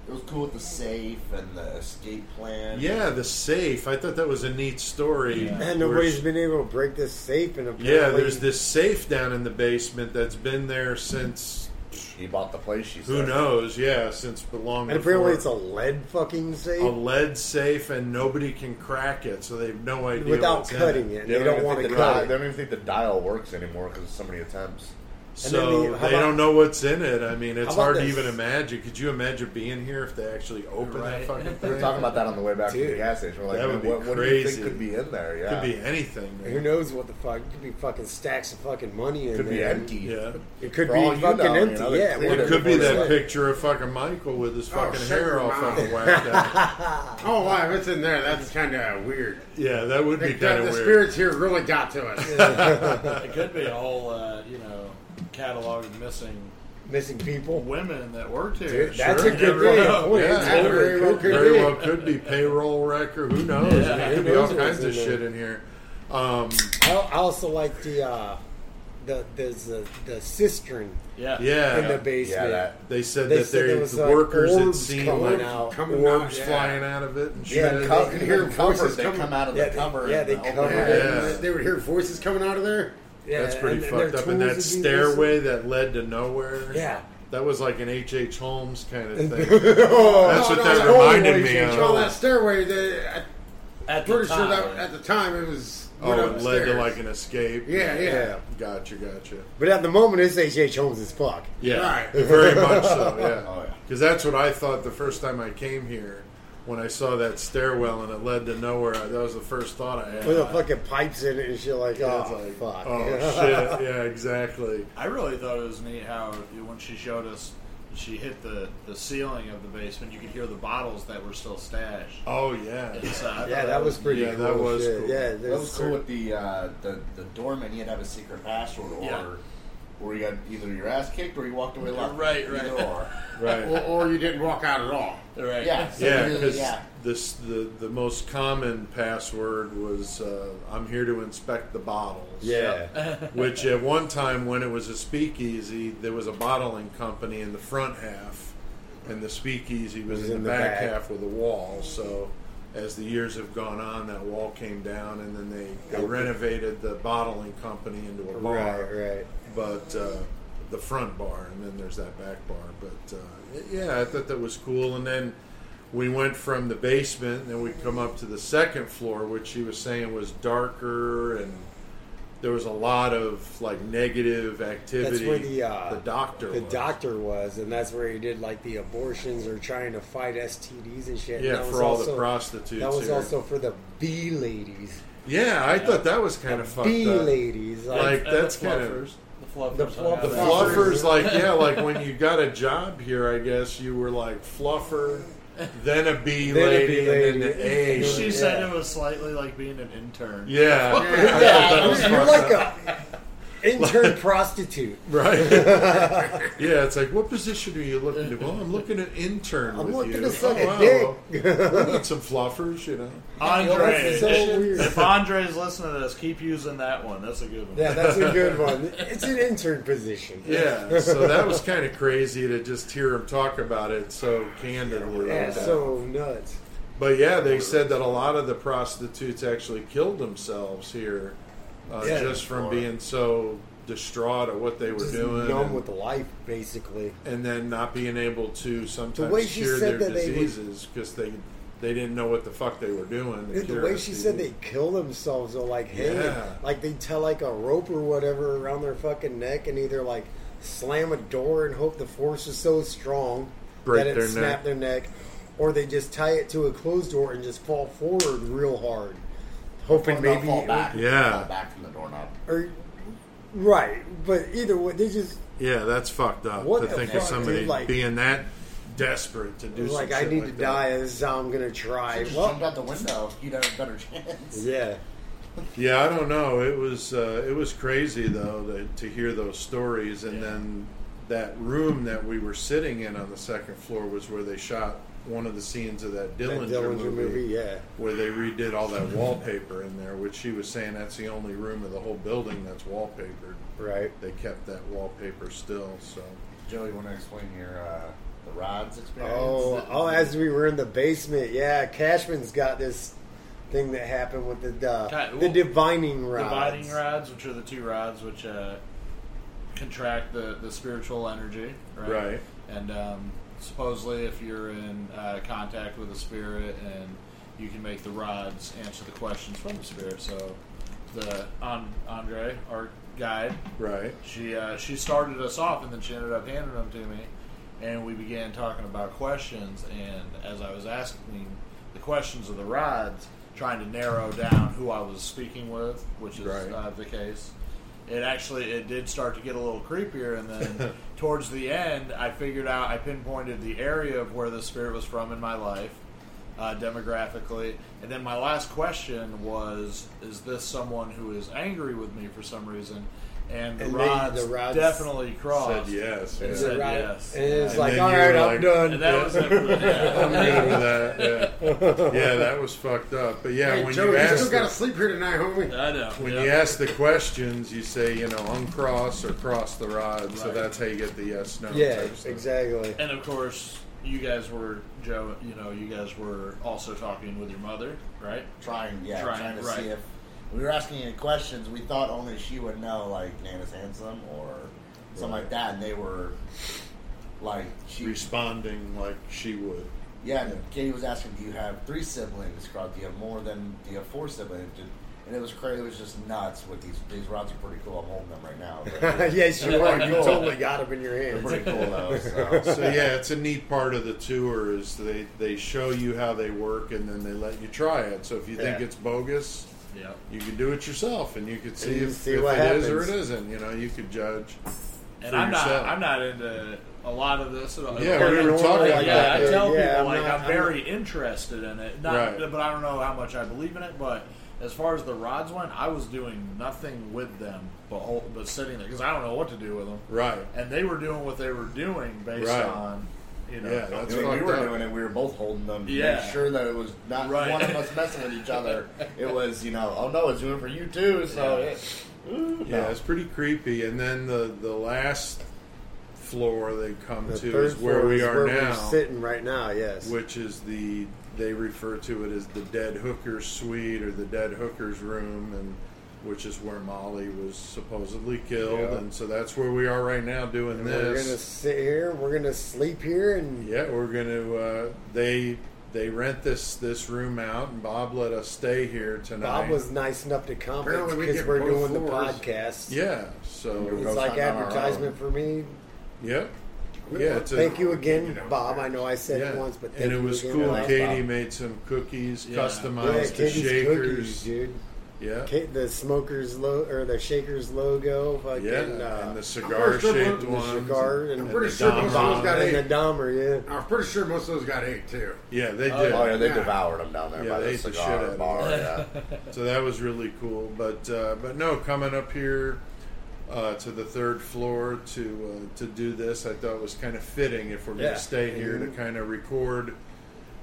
it was cool with the safe and the escape plan. Yeah, the safe. I thought that was a neat story. And Where nobody's she- been able to break this safe. And Yeah, there's this safe down in the basement that's been there since He bought the place. She who said. knows? Yeah, since long And before. apparently it's a lead fucking safe a lead safe, and nobody can crack it, so they have no idea without what's in cutting it. it. They They, don't, don't want to the cut dial, it. They don't even think the dial works anymore because of so many attempts. So then the- they about- don't know what's in it. I mean, it's How about hard to even imagine. Could you imagine being here if they actually opened that Right. fucking We thing? were talking about that on the way back to the gas station. We're like, that would be what, what do you crazy. think could be in there? Yeah, Could be anything. Man. Who knows what the fuck? It could be fucking stacks of fucking money in Could be there. empty. Yeah. It could For be all fucking know, you empty. know, yeah, cleared It could be that they- picture of fucking Michael with his fucking shut hair your all mouth. fucking whacked out. <laughs> Oh, wow, if it's in there, that's kind of weird. Yeah, that would be The, kind of weird. The spirits here really got to us. <laughs> <laughs> It could be a whole, uh, you know, catalog of missing missing people. women that worked here. Dude, that's Sure, a good never thing. know. Oh, Yeah, it's very very well well could, very well could be payroll record. Who knows? Yeah, there who could be all kinds of in there. shit in here. Um, I I also like the uh, the there's the the cistern. Yeah. Yeah. in the basement. Yeah, that- They said They that said their there was, like, workers had orbs seen coming like out. Coming out, orbs yeah. flying out of it and Yeah, shit. they- Co- You hear they're voices They coming- come out of yeah, the they- cover. yeah, and they open cover it. it. Yeah. They, they would hear voices coming out of there. Yeah, That's pretty and- and fucked their up. And that tools would be stairway that led to nowhere. Yeah. That was like an H. H. Holmes kind of thing. <laughs> oh, That's what that no, reminded me Well, of. that stairway, they, I, At the pretty sure that at the time it was. Oh, it led to like an escape. Yeah, yeah. Gotcha, gotcha. But at the moment, it's H. H. Holmes as fuck. Yeah, Right. very much so. <laughs> Yeah, Oh, yeah. because that's what I thought the first time I came here. When I saw that stairwell and it led to nowhere, that was the first thought I had. With the fucking pipes in it and shit like, Yeah, oh, it's fuck. Oh <laughs> shit! Yeah, exactly. I really thought it was neat how when she showed us, she hit the, the ceiling of the basement. You could hear the bottles that were still stashed. Oh yeah. It's, Yeah, thought that was pretty Yeah, cool. that was shit. cool. Yeah, That was cool with the uh, the the doorman. He'd have a secret password, or Yeah. Or you got either your ass kicked or you walked away lucky. Right, right. Either or. <laughs> Right. Or, or you didn't walk out at all. Right. Yeah. so Yeah, because yeah. this the the most common password was uh, "I'm here to inspect the bottles." Yeah. Which at one time, when it was a speakeasy, there was a bottling company in the front half, and the speakeasy was, in, the, back, half with a wall. So, as the years have gone on, that wall came down, and then they, they renovated the bottling company into a bar. Right, right. But uh, the front bar, and then there's that back bar. But uh, yeah, I thought that was cool. And then we went from the basement, and then we come up to the second floor, which he was saying was darker and there was a lot of like negative activity. That's where the uh, the doctor the was. doctor was, and that's where he did like the abortions or trying to fight STDs and shit. Yeah, that for was all the also- prostitutes That was here. also for the B ladies. Yeah, I thought that was kind of fucked B up. ladies, like, Like And that's the kind fluffers. of The fluffers. The fluff- the fluffers. Like yeah, like when you got a job here, I guess you were like fluffer, then a B Then a lady, B and then lady. the A. She Yeah. said it was slightly like being an intern. Yeah, <laughs> I Yeah. thought that was You're fucked like up. a intern prostitute. <laughs> Right. <laughs> yeah, it's like, what position are you looking to? Well, I'm looking at intern I'm with looking you. to suck oh, a wow, dick. well, we need some fluffers, you know. <laughs> Andre, That's so weird. if Andre's listening to this, keep using that one. That's a good one. Yeah, that's a good one. It's an intern position. Yeah, so that was kind of crazy to just hear him talk about it so candidly. Yeah, And, uh, so nuts. but yeah, they said that a lot of the prostitutes actually killed themselves here uh, Yeah. just from being so distraught at what they were Just doing. numb and- with life, basically. and then not being able to sometimes way she cure said their that they would- diseases because they they didn't know what the fuck they were doing. to The way she said STDs. they kill themselves, or like, hey, Yeah. like they tie like a rope or whatever around their fucking neck, and either like slam a door and hope the force is so strong Break that it their snap neck. their neck, or they just tie it to a closed door and just fall forward real hard, hoping They'll maybe fall back. Yeah. Fall back from the doorknob. or right. But either way, they just Yeah, that's fucked up What to the think of somebody dude, like- being that desperate to do. like some I need like to that. die. This is how I'm gonna try. Just Well, jumped out the window. You'd have a better chance. yeah. Yeah, I don't know. It was uh, it was crazy though to, to hear those stories, and then that room that we were sitting in on the second floor was where they shot one of the scenes of that That Dillinger, Dillinger movie, movie, yeah. where they redid all that wallpaper in there. Which she was saying that's the only room of the whole building that's wallpapered. Right. They kept that wallpaper still. So Joey, you want to explain your uh, the rods experience? Oh, oh! As we were in the basement, yeah, Cashman's got this thing that happened with the uh, Ca- the well, divining rods. Dividing rods, which are the two rods which uh, contract the, the spiritual energy, right? Right. And um, supposedly, if you're in uh, contact with a spirit, and you can make the rods answer the questions from the spirit. So, the An- Andre, our guide, right, she uh, she started us off, and then she ended up handing them to me, and we began talking about questions. And as I was asking the questions of the rods, trying to narrow down who I was speaking with, which is Right. uh, the case. It actually it did start to get a little creepier, and then <laughs> towards the end, I figured out I pinpointed the area of where the spirit was from in my life, uh, demographically, and then my last question was: Is this someone who is angry with me for some reason? And the And they- the rods definitely crossed. Said yes. And yeah. said Right. yes. And it's And like, then all you right, were I'm like- done. And that was <laughs> it. Yeah. I remember that. Yeah. yeah, that was fucked up. But yeah, Hey, when Joe, you you ask still got to sleep here tonight, homie. I know. when yeah. you ask the questions, you say you know uncross or cross the rod. So that's how you get the yes no. yeah, type stuff. exactly. And of course, you guys were Joe. You know, you guys were also talking with your mother, right? Trying, yeah, Trying, trying, to right. see if we were asking any questions. We thought only she would know, like Nana's handsome or something like that, and they were like she. responding like she would. Yeah, and Katie was asking, "Do you have three siblings? Scott? Do you have more than? Do you have four siblings?" Did- And it was crazy. It was just nuts with these. These rods are pretty cool. I'm holding them right now. but <laughs> yes, you they're You <laughs> totally got them in your hand. They're hands. pretty cool though. <laughs> So. So yeah, it's a neat part of the tour is they they show you how they work and then they let you try it. So if you think it's bogus, Yep. you could do it yourself and you could see you if, see if what it is or it happens. isn't. You know, you could judge. And for I'm yourself. not. I'm not into a lot of this at all. Yeah, we were talking yeah, about I that. tell Yeah, people I'm like not- I'm I'm very interested in it, not, Right. but I don't know how much I believe in it. But as far as the rods went, I was doing nothing with them, but hol- but sitting there because I don't know what to do with them. Right. And they were doing what they were doing based Right. on, you know. Yeah, that's when we were up. doing it, we were both holding them to Yeah. make sure that it was not Right. one of us messing with each other. It was, you know, oh no, it's doing it for you too. So Yeah. it, ooh, Yeah, no. it's pretty creepy. And then the the last floor they come The to is where we is are where now, We're sitting right now. Yes. which is the they refer to it as the dead hooker's suite or the dead hooker's room, and which is where Molly was supposedly killed. Yeah. And so that's where we are right now doing And We're gonna sit here. We're gonna sleep here, and Yeah, we're gonna. Uh, they they rent this this room out, and Bob let us stay here tonight. Bob was nice enough to come Apparently we because we are both doing the podcast. yeah. So It's like advertisement for me. yep. Yeah. It's a- Thank you again, Bob. I know I said Yeah, it once, but thank and it you was again, cool. Katie Bob. made some cookies, Yeah. Yeah, customized to Katie's shakers. cookies, dude. Yeah, Ka- the smokers lo- or the shakers logo, fucking yeah, uh, and the cigar shaped the cigar and, I'm pretty the sure most of those got and ate. the Dahmer, yeah. I'm pretty sure most of those got ate too. Yeah, they Oh, did. Oh yeah, they Yeah. devoured them down there Yeah, by they the ate the cigar shit out of bar. Yeah. <laughs> So that was really cool. But uh, but no, coming up here uh, to the third floor to uh, to do this, I thought was kind of fitting if we're going Yeah. to stay here to Mhm. kind of record.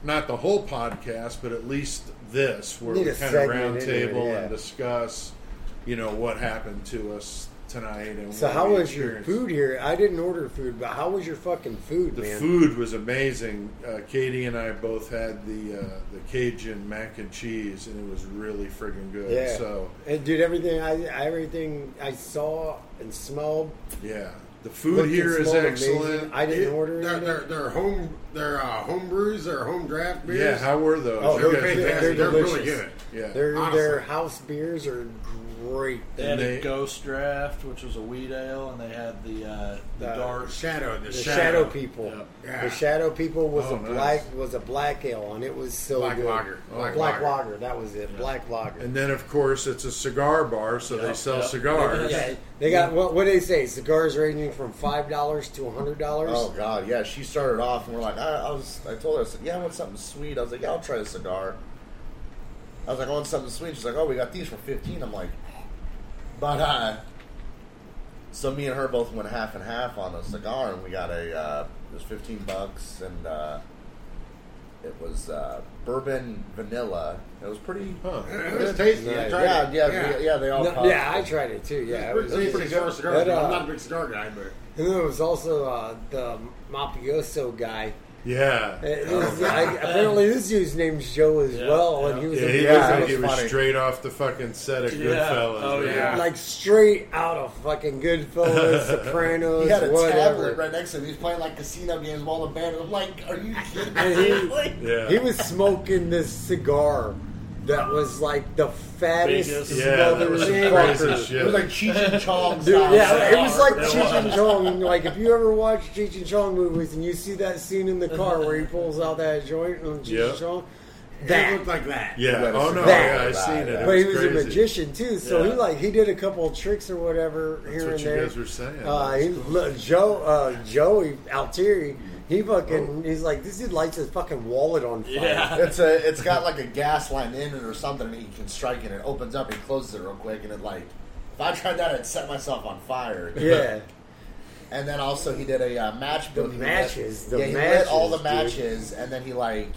Not the whole podcast, but at least this, where Need we a kind of segment round in here, table yeah. and discuss, you know, what happened to us tonight. And So what how we was your experienced. food here? I didn't order food, but how was your fucking food, The man? food was amazing. Uh, Katie and I both had the uh, the Cajun mac and cheese, and it was really friggin' good. Yeah. So And dude, everything I everything I saw and smelled. yeah, the food looked and here is smelled excellent. amazing. I didn't It- order They're, anything. they're, they're home. They're uh, home brews. They're home draft beers. Yeah, how were those? Oh, You they're they're fantastic. They're, really good. yeah, Their their house beers are great. They had And a ghost draft, which was a wheat ale, and they had the uh, the Uh, dark. Shadow. The, The shadow. Shadow People. Yeah. Yeah. The Shadow People was Oh, a nice. black was a black ale, and it was so Black good. lager. Black Black, lager. lager. That was it. Black lager. and then of course it's a cigar bar, so they sell yep. cigars. yeah, they got what? What do they say? Cigars ranging from five dollars to hundred dollars. Oh god, yeah. She started off, and we're like, I, I was. I told her, I said, yeah, I want something sweet. I was like, yeah, I'll try a cigar. I was like, I want something sweet. She's like, oh, we got these for fifteen. I'm like, but uh. So me and her both went half and half on a cigar, and we got a. Uh, it was fifteen bucks, and uh, it was uh, bourbon vanilla. It was pretty. Huh. It was tasty. I Nice. tried Yeah, yeah, yeah, yeah. They all. No, puffed. yeah, I tried it too. Yeah, it was, It was pretty good for cigars. But, uh, I'm not a big cigar guy, but and then there was also uh, the mafioso guy. Yeah, this- I- apparently, this dude's name's Joe as Yeah, well, and he was yeah, a he Yeah, like was he was funny. straight off the fucking set of Yeah. Goodfellas. Oh, man. yeah. like straight out of fucking Goodfellas, <laughs> Sopranos, He had a whatever. tablet right next to him. He's playing like casino games with all the band. I'm like, are you <laughs> kidding And me? he- Like, Yeah. He was smoking this cigar that was like the fattest, Biggest. Yeah, that smothered was some crazy shit. It was like Cheech and <laughs> Chong Dude, style yeah, it was like It Cheech and was. Chong. Like if you ever watch Cheech and Chong movies and you see that scene in the car where he pulls out that joint on Cheech Yep. and Chong, it that. looked like that. yeah. Oh no, that. yeah, I seen it. it But he was was a crazy. magician too, so he Yeah. like he did a couple of tricks or whatever here. That's here what and you there. guys were saying. Uh, he, look, Joe, uh, Joey Altieri, he fucking, he's like, this dude lights his fucking wallet on fire. Yeah. <laughs> It's a, it's got like a gas line in it or something, and he can strike it. and It opens up, he closes it real quick, and it like If I tried that, I'd set myself on fire. <laughs> Yeah. And then also he did a uh, match The building. matches, the yeah, he lit all the matches, dude. and then he like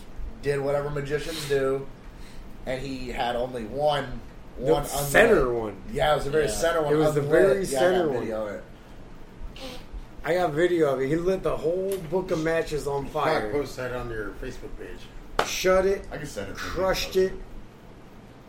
did whatever magicians do, and he had only one, The one center unlit. one. Yeah, it was the very Yeah. center one. It was the very yeah, center I got one. Video of it. I got video of it. He lit the whole book of matches on I'll fire. post that on your Facebook page. Shut it. I can send it. Crushed it.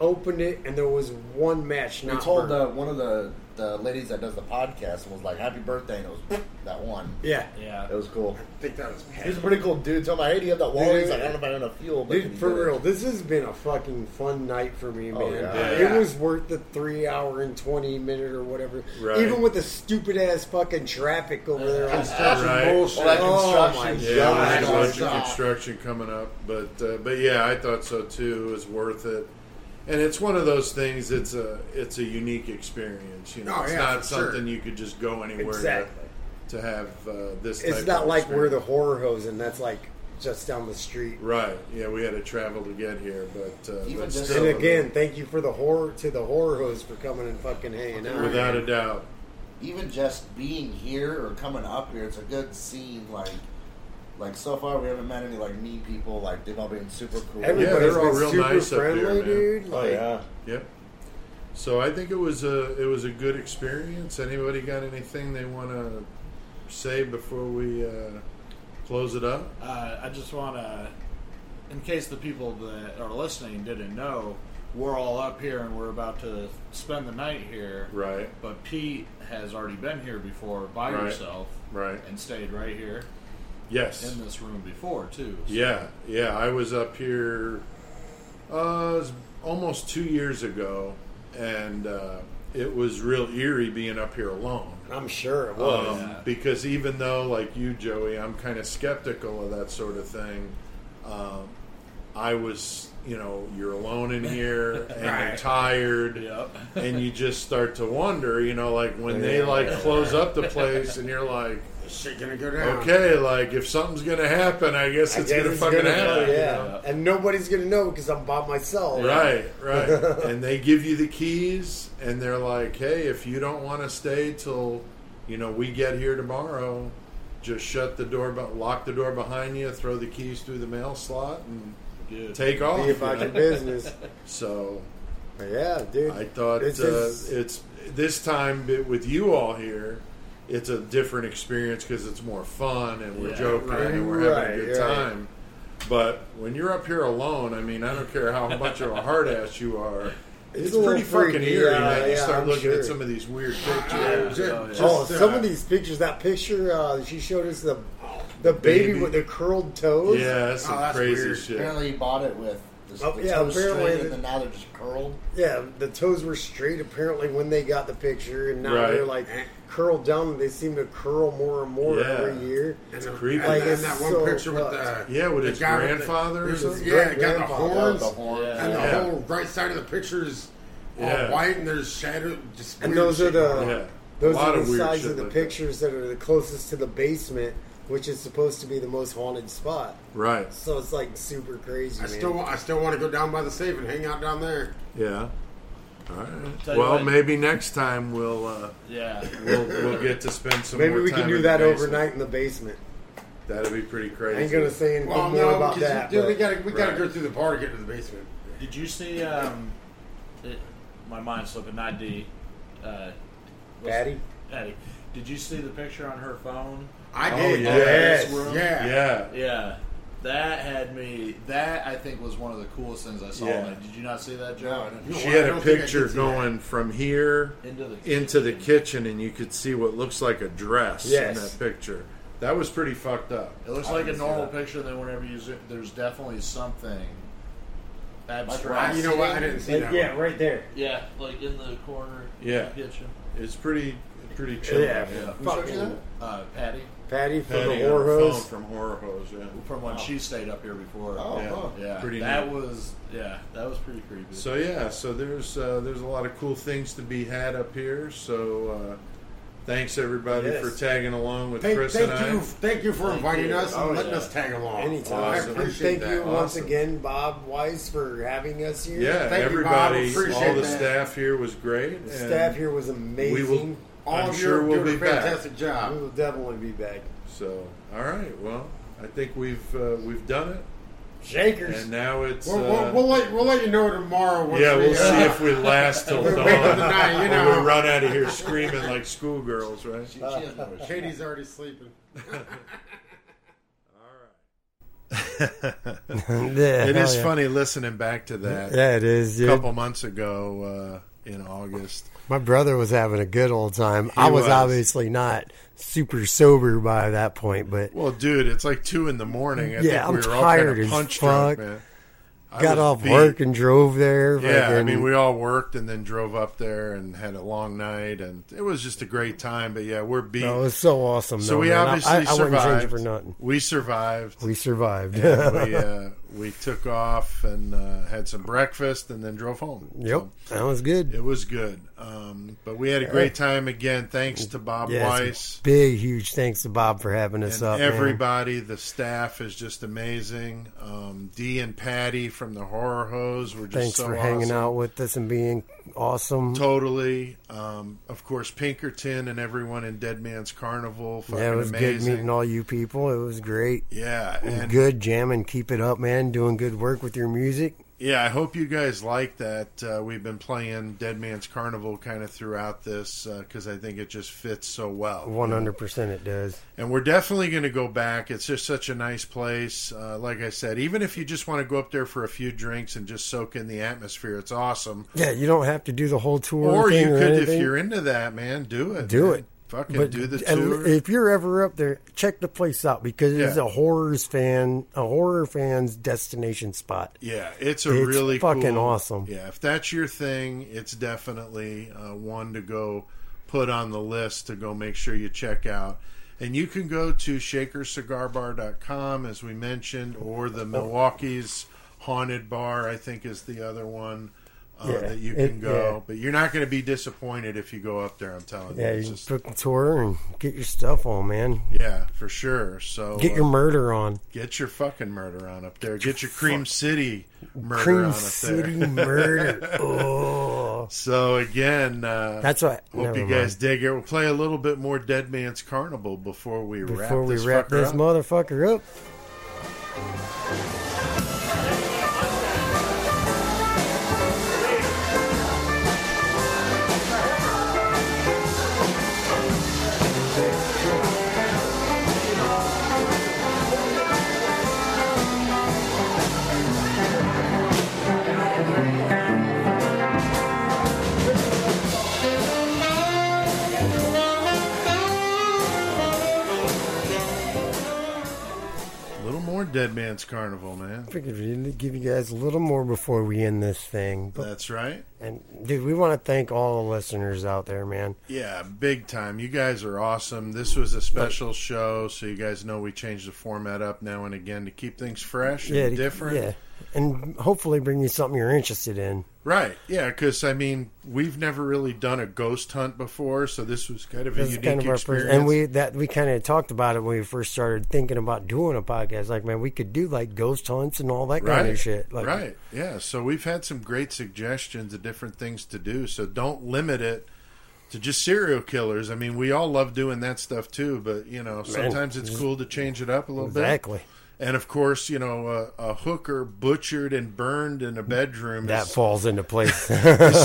Opened it, and there was one match. We Not told uh, one of the, the ladies that does the podcast and was like, "Happy birthday!" and it was <laughs> that one. Yeah. Yeah. It was cool. I think that was He was a pretty cool dude. Told me, "Hey, do you have that wall?" He's like, "I don't know if I have enough fuel." But Dude, for did it. real, this has been a fucking fun night for me, man. Oh, yeah. It was worth the three hour and twenty minute or whatever. Right. Even with the stupid ass fucking traffic over there on Construction Right. bullshit. All that Oh my construction. Yeah, God. there's a Oh, bunch of construction coming up, but uh, but yeah, I thought so too. It was worth it, and it's one of those things. It's a it's a unique experience. You know, Oh, it's yeah, not for sure. something you could just go anywhere Exactly. to, to have uh, this. It's type not of like we're the horror hoes, and that's like just down the street. right. Yeah, we had to travel to get here, but, uh, Even but just- still, And again, thank you for the horror to the horror hoes for coming and fucking hanging out. without a doubt, even just being here or coming up here, it's a good scene. Like, like so far we haven't met any like mean people. Like they've all been super cool. Everybody's they're all real super nice up here, friendly, man. dude. Oh Like, yeah. Yep. So I think it was a it was a good experience. Anybody got anything they want to say before we uh, close it up? Uh, I just want to, in case the people that are listening didn't know, we're all up here and we're about to spend the night here. Right. But Pete has already been here before by Right. yourself Right. and stayed right here Yes. in this room before too. So- Yeah, yeah. I was up here uh, almost two years ago, and uh, it was real eerie being up here alone. I'm sure it was. Um, Yeah. Because even though, like you, Joey, I'm kind of skeptical of that sort of thing, um, I was, you know, you're alone in here <laughs> and you're tired. Yep. And you just start to wonder, you know, like when they like close up the place and you're like, Is shit gonna go down? okay, like if something's gonna happen, I guess I it's guess gonna fucking gonna- happen. Yeah. you know? and nobody's gonna know because I'm by myself. Right, right. <laughs> and they give you the keys, and they're like, "Hey, if you don't want to stay till, you know, we get here tomorrow, just shut the door, but lock the door behind you, throw the keys through the mail slot, and Good. take off." Be about you your business. <laughs> So yeah, dude. I thought This uh, is- it's this time with you all here. It's a different experience because it's more fun and we're Yeah, joking right, and we're having right, a good right. time. But when you're up here alone, I mean, I don't care how much of a hard ass you are. It's It's, pretty little fucking freaky, eerie, yeah, man. You yeah, start I'm looking sure. at some of these weird Yeah, pictures. Oh, yeah. just, oh, some uh, of these pictures. That picture uh, she showed us the the baby, baby. with the curled toes. Yeah, that's some Oh, that's crazy weird. shit. Apparently, he bought it with the, Oh, the yeah, toes apparently straight, the- and then now they're just curled. Yeah, the toes were straight apparently when they got the picture, and now Right. they're like curled down. They seem to curl more and more Yeah. every year. And, It's the- creepy. Like, and it's that one so picture with the. Yeah, with the his guy with the- grandfather or his- something? Yeah, got the Great-grandfather. horns, The horns. Yeah. and the Yeah. whole right side of the picture is all Yeah. white, and there's shadow. Just And weird those are the. Yeah. those are the weird sides of the like pictures that. are the closest to the basement, which is supposed to be the most haunted spot. Right. So it's like super crazy. I man. still, I still want to go down by the safe and hang out down there. Yeah. All right. Tell you Well, what. maybe next time we'll uh, Yeah. we'll we'll get to spend some. Maybe more we time can do in the that basement. overnight in the basement. That'd be pretty crazy. I crazy. ain't gonna say anything Well, more no, about because that. dude, we but- gotta, we gotta Right. go through the bar to get to the basement. Did you see? Um, it, my mind's slipping. Not Dee. Uh, what's- Patty? Patty. Did you see the picture on her phone? I Oh, did. yeah. Yes. Room? Yeah. Yeah. Yeah. That had me. That I think was one of the coolest things I saw. Yeah. Did you not see that, No, Joe? I didn't. She had a don't think I picture did that. going from here Into the into the kitchen, and you could see what looks like a dress in that picture. That was pretty fucked up. It looks I like a normal picture. Then whenever you zoom, there's definitely something Like abstract. You know what? I didn't see Like, that. yeah, one. right there. yeah, like in the corner. Yeah. of the kitchen. It's pretty pretty chill. Yeah, Yeah. Who you? Uh, Patty, Patty from Patty the on horror her phone hose. from Horror Hoes. Yeah. from when she stayed up here before. Oh, Yeah. huh. yeah, Pretty that neat. was yeah, that was pretty creepy. So yeah, so there's uh, there's a lot of cool things to be had up here. So uh, Thanks everybody Yes. for tagging along with Thank, Chris thank and I. you, thank you for Thank inviting you. us and Oh, letting yeah. us tag along. Anytime. I Awesome. And appreciate thank you that. once again, Bob Weiss, for having us here. Yeah, Thank you, Bob. everybody, Appreciate all the that. staff here was great. The staff here was amazing. We will, All I'm of sure you we'll doing be a back. fantastic We will definitely be back. So, all right. Well, I think we've uh, we've done it, Shakers. and now it's. We'll, uh, we'll, we'll let we'll let you know tomorrow. Once yeah, we, we'll see uh, if we last till <laughs> dawn. waiting for the night, you Or we run out of here screaming like schoolgirls, right? She, she has no. <laughs> Katie's already sleeping. <laughs> yeah, it is yeah. funny listening back to that. Yeah, it is. A couple months ago uh, in August. My brother was having a good old time. He I was, was. obviously not super sober by that point, but Well, dude, it's like two in the morning. I Yeah, think we I'm were all tired kind of as fuck. drunk, man. Got off beat. work and drove there. Yeah, I mean, we all worked and then drove up there and had a long night, and it was just a great time. But yeah, we're beat. No, it was so awesome. so though, we man. Obviously I, I, wouldn't survived. change it for nothing. We survived. We survived. we <laughs> uh, we took off and uh, had some breakfast and then drove home. yep, that was good. It was good. Um, but we had a great time again. Thanks to Bob Yes, Weiss. big, huge thanks to Bob for having us and up. man. everybody, the staff is just amazing. Um, Dee and Patty from the Horror Hoes were just so Thanks so for hanging out with us and being awesome. Totally. Um, of course, Pinkerton and everyone in Dead Man's Carnival. Fucking Yeah, it was amazing. good meeting all you people. It was great. Yeah, and good jamming. Keep it up, man. Doing good work with your music. Yeah, I hope you guys like that. Uh, we've been playing Dead Man's Carnival kind of throughout this because I think it just fits so well. One hundred percent, it does. And we're definitely going to go back. It's just such a nice place. Uh, like I said, even if you just want to go up there for a few drinks and just soak in the atmosphere, it's awesome. Yeah, you don't have to do the whole tour. Or you or could, if you're into that, man, do it. do man. it. Fucking But do the and tour. If you're ever up there, check the place out because it's Yeah. a horrors fan, a horror fan's destination spot. Yeah, it's a It's really fucking cool- awesome. Yeah, if that's your thing, it's definitely uh, one to go put on the list to go make sure you check out. And you can go to shakercigarbar.com, as we mentioned, or the Milwaukee's Haunted Bar, I think is the other one uh, Yeah, that you it- can go. yeah. But you're not going to be disappointed if you go up there, I'm telling Yeah, you. you It's can just, book the tour and get your stuff on, man. yeah, for sure. So Get your uh, murder on. Get your fucking murder on up there. Get your Cream City murder on Cream up City there. <laughs> murder. Oh, So again, uh, that's what. hope you guys mind. dig it. We'll play a little bit more Dead Man's Carnival before we wrap Before we this wrap this up. motherfucker up. Carnival, man. I figured we'd give you guys a little more before we end this thing. But, That's right. And dude, we want to thank all the listeners out there, man. Yeah, big time. You guys are awesome. This was a special show, so you guys know we change the format up now and again to keep things fresh and Yeah, different. Yeah, and hopefully bring you something you're interested in. Right. Yeah, because I mean, we've never really done a ghost hunt before, so this was kind of a This is unique kind of experience. first, and we that we kind of talked about it when we first started thinking about doing a podcast. Like, man, we could do like ghost hunts and all that kind right, of shit. Like, right. Yeah. So we've had some great suggestions of different things to do. So don't limit it to just serial killers. I mean, we all love doing that stuff too, but you know, sometimes it's cool to change it up a little bit. Exactly. And of course, you know, a, a hooker butchered and burned in a bedroom That is- falls into place. <laughs>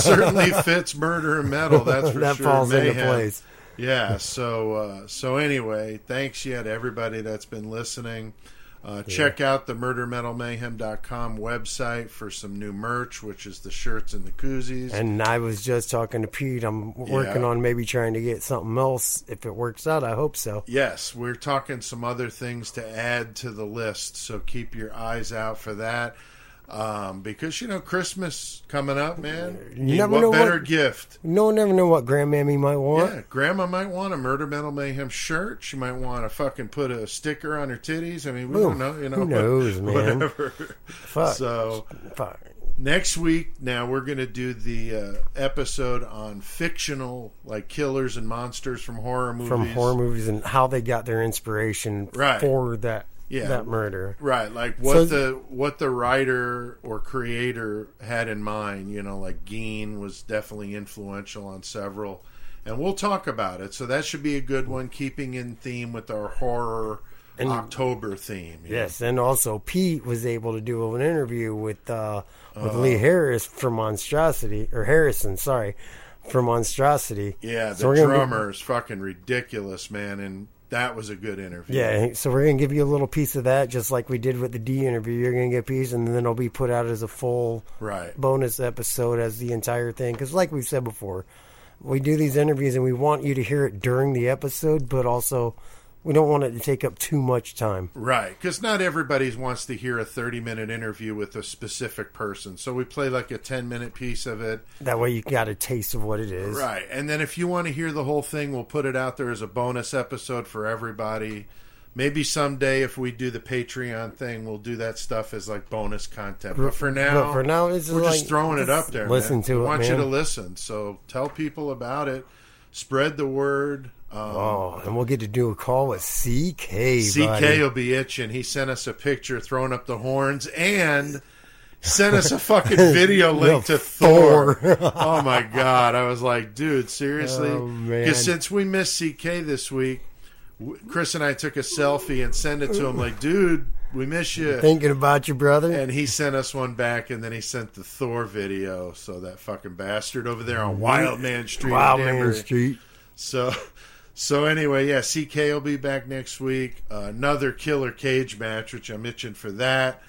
certainly fits murder and metal. That's <laughs> for that sure. That falls into place. Yeah. So uh, so anyway, thanks yet everybody that's been listening. Uh, Check out the murdermetalmayhem.com website for some new merch, which is the shirts and the koozies. And I was just talking to Pete. I'm working Yeah. on maybe trying to get something else. If it works out, I hope so. yes, we're talking some other things to add to the list, so keep your eyes out for that. Um, because you know Christmas coming up, man. You never what know better what- gift? No one ever know what grandmammy might want. Yeah, grandma might want a Murder Metal Mayhem shirt. She might want to fucking put a sticker on her titties. I mean, we Ooh, don't know, you know. who <laughs> knows, man? Whatever. Fuck. So, Fuck. Next week, now we're going to do the uh, episode on fictional, like killers and monsters from horror movies. from horror movies and how they got their inspiration Right. for that Yeah. that murder. Right, like what So- the what the writer or creator had in mind. You know, like Gein was definitely influential on several, and we'll talk about it. So that should be a good one, keeping in theme with our horror And- October theme. Yes, and also Pete was able to do an interview with uh, with Uh, Lee Harris from Monstrosity or Harrison, sorry, from Monstrosity. Yeah, the we're gonna be- drummer is fucking ridiculous, man, and that was a good interview. Yeah, so we're gonna give you a little piece of that, just like we did with the Dee interview. You're gonna get a piece, and then it'll be put out as a full Right. bonus episode as the entire thing. Because, like we've said before, we do these interviews, and we want you to hear it during the episode, but also we don't want it to take up too much time. Right, because not everybody wants to hear a 30 minute interview with a specific person. So we play like a 10 minute piece of it. That way, you got a taste of what it is. Right. And then if you want to hear the whole thing, we'll put it out there as a bonus episode for everybody. Maybe someday, if we do the Patreon thing, we'll do that stuff as like bonus content. But for now, But for now, it's we're just throwing it up there. listen man. to we it, want you to listen. So tell people about it. Spread the word. Um, Oh, and we'll get to do a call with CK. CK buddy. will be itching. He sent us a picture throwing up the horns and sent us a fucking <laughs> video link to Thor. Oh my god! I was like, dude, seriously? Oh. Because since we missed CK this week, Chris and I took a selfie and sent it to him. Like, dude, we miss you. Thinking about you, brother. And he sent us one back, and then he sent the Thor video. So that fucking bastard over there on Wild Man Street, Wild Man Street. So, so anyway, yeah, CK will be back next week. Uh, another killer cage match, which I'm itching for that.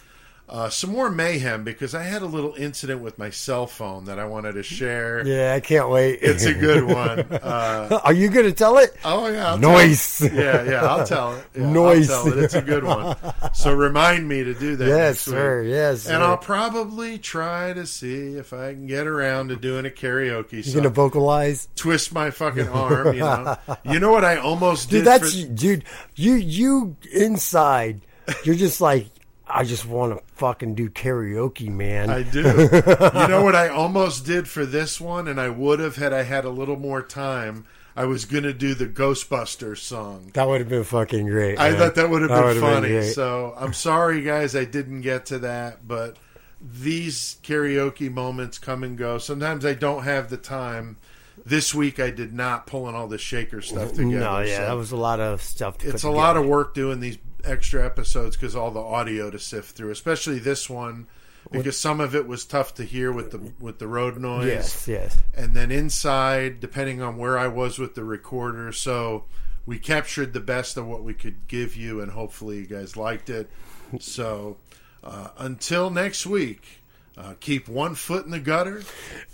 Uh, some more mayhem because I had a little incident with my cell phone that I wanted to share. Yeah, I can't wait. It's a good one. <laughs> Uh, Are you going to tell it? Oh yeah, I'll Noise. Yeah, yeah, I'll tell it. <laughs> Yeah, Noise. Tell it. It's a good one. So remind me to do that. Yes, sir. Yes, and sir. I'll probably try to see if I can get around to doing a karaoke. You're song. to vocalize? twist my fucking <laughs> arm. You know, you know what I almost Dude, did. that's for- dude. You you inside, you're just like I just want to fucking do karaoke, man. I do. <laughs> you know what I almost did for this one, and I would have had I had a little more time. I was gonna do the Ghostbusters song. That would have been fucking great. I man. thought that would have been would've funny. great. so I'm sorry, guys, I didn't get to that. But these karaoke moments come and go. Sometimes I don't have the time. This week I did not pulling all the shaker stuff together. no, yeah, so- that was a lot of stuff. To it's a lot of work doing these extra episodes because all the audio to sift through, especially this one, because some of it was tough to hear with the with the road noise. Yes, yes. And then inside, depending on where I was with the recorder, so we captured the best of what we could give you, and hopefully you guys liked it. So uh, until next week, uh, keep one foot in the gutter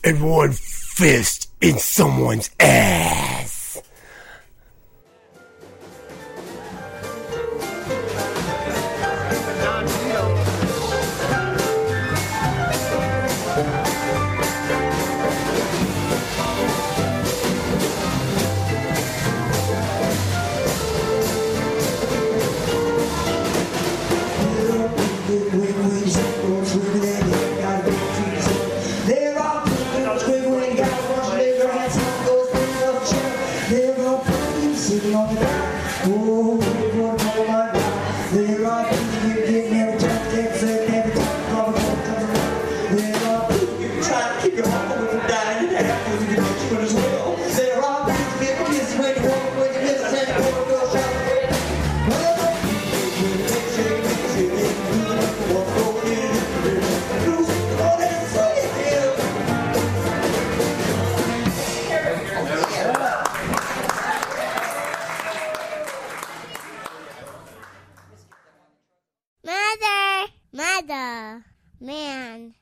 and one fist in someone's ass. man.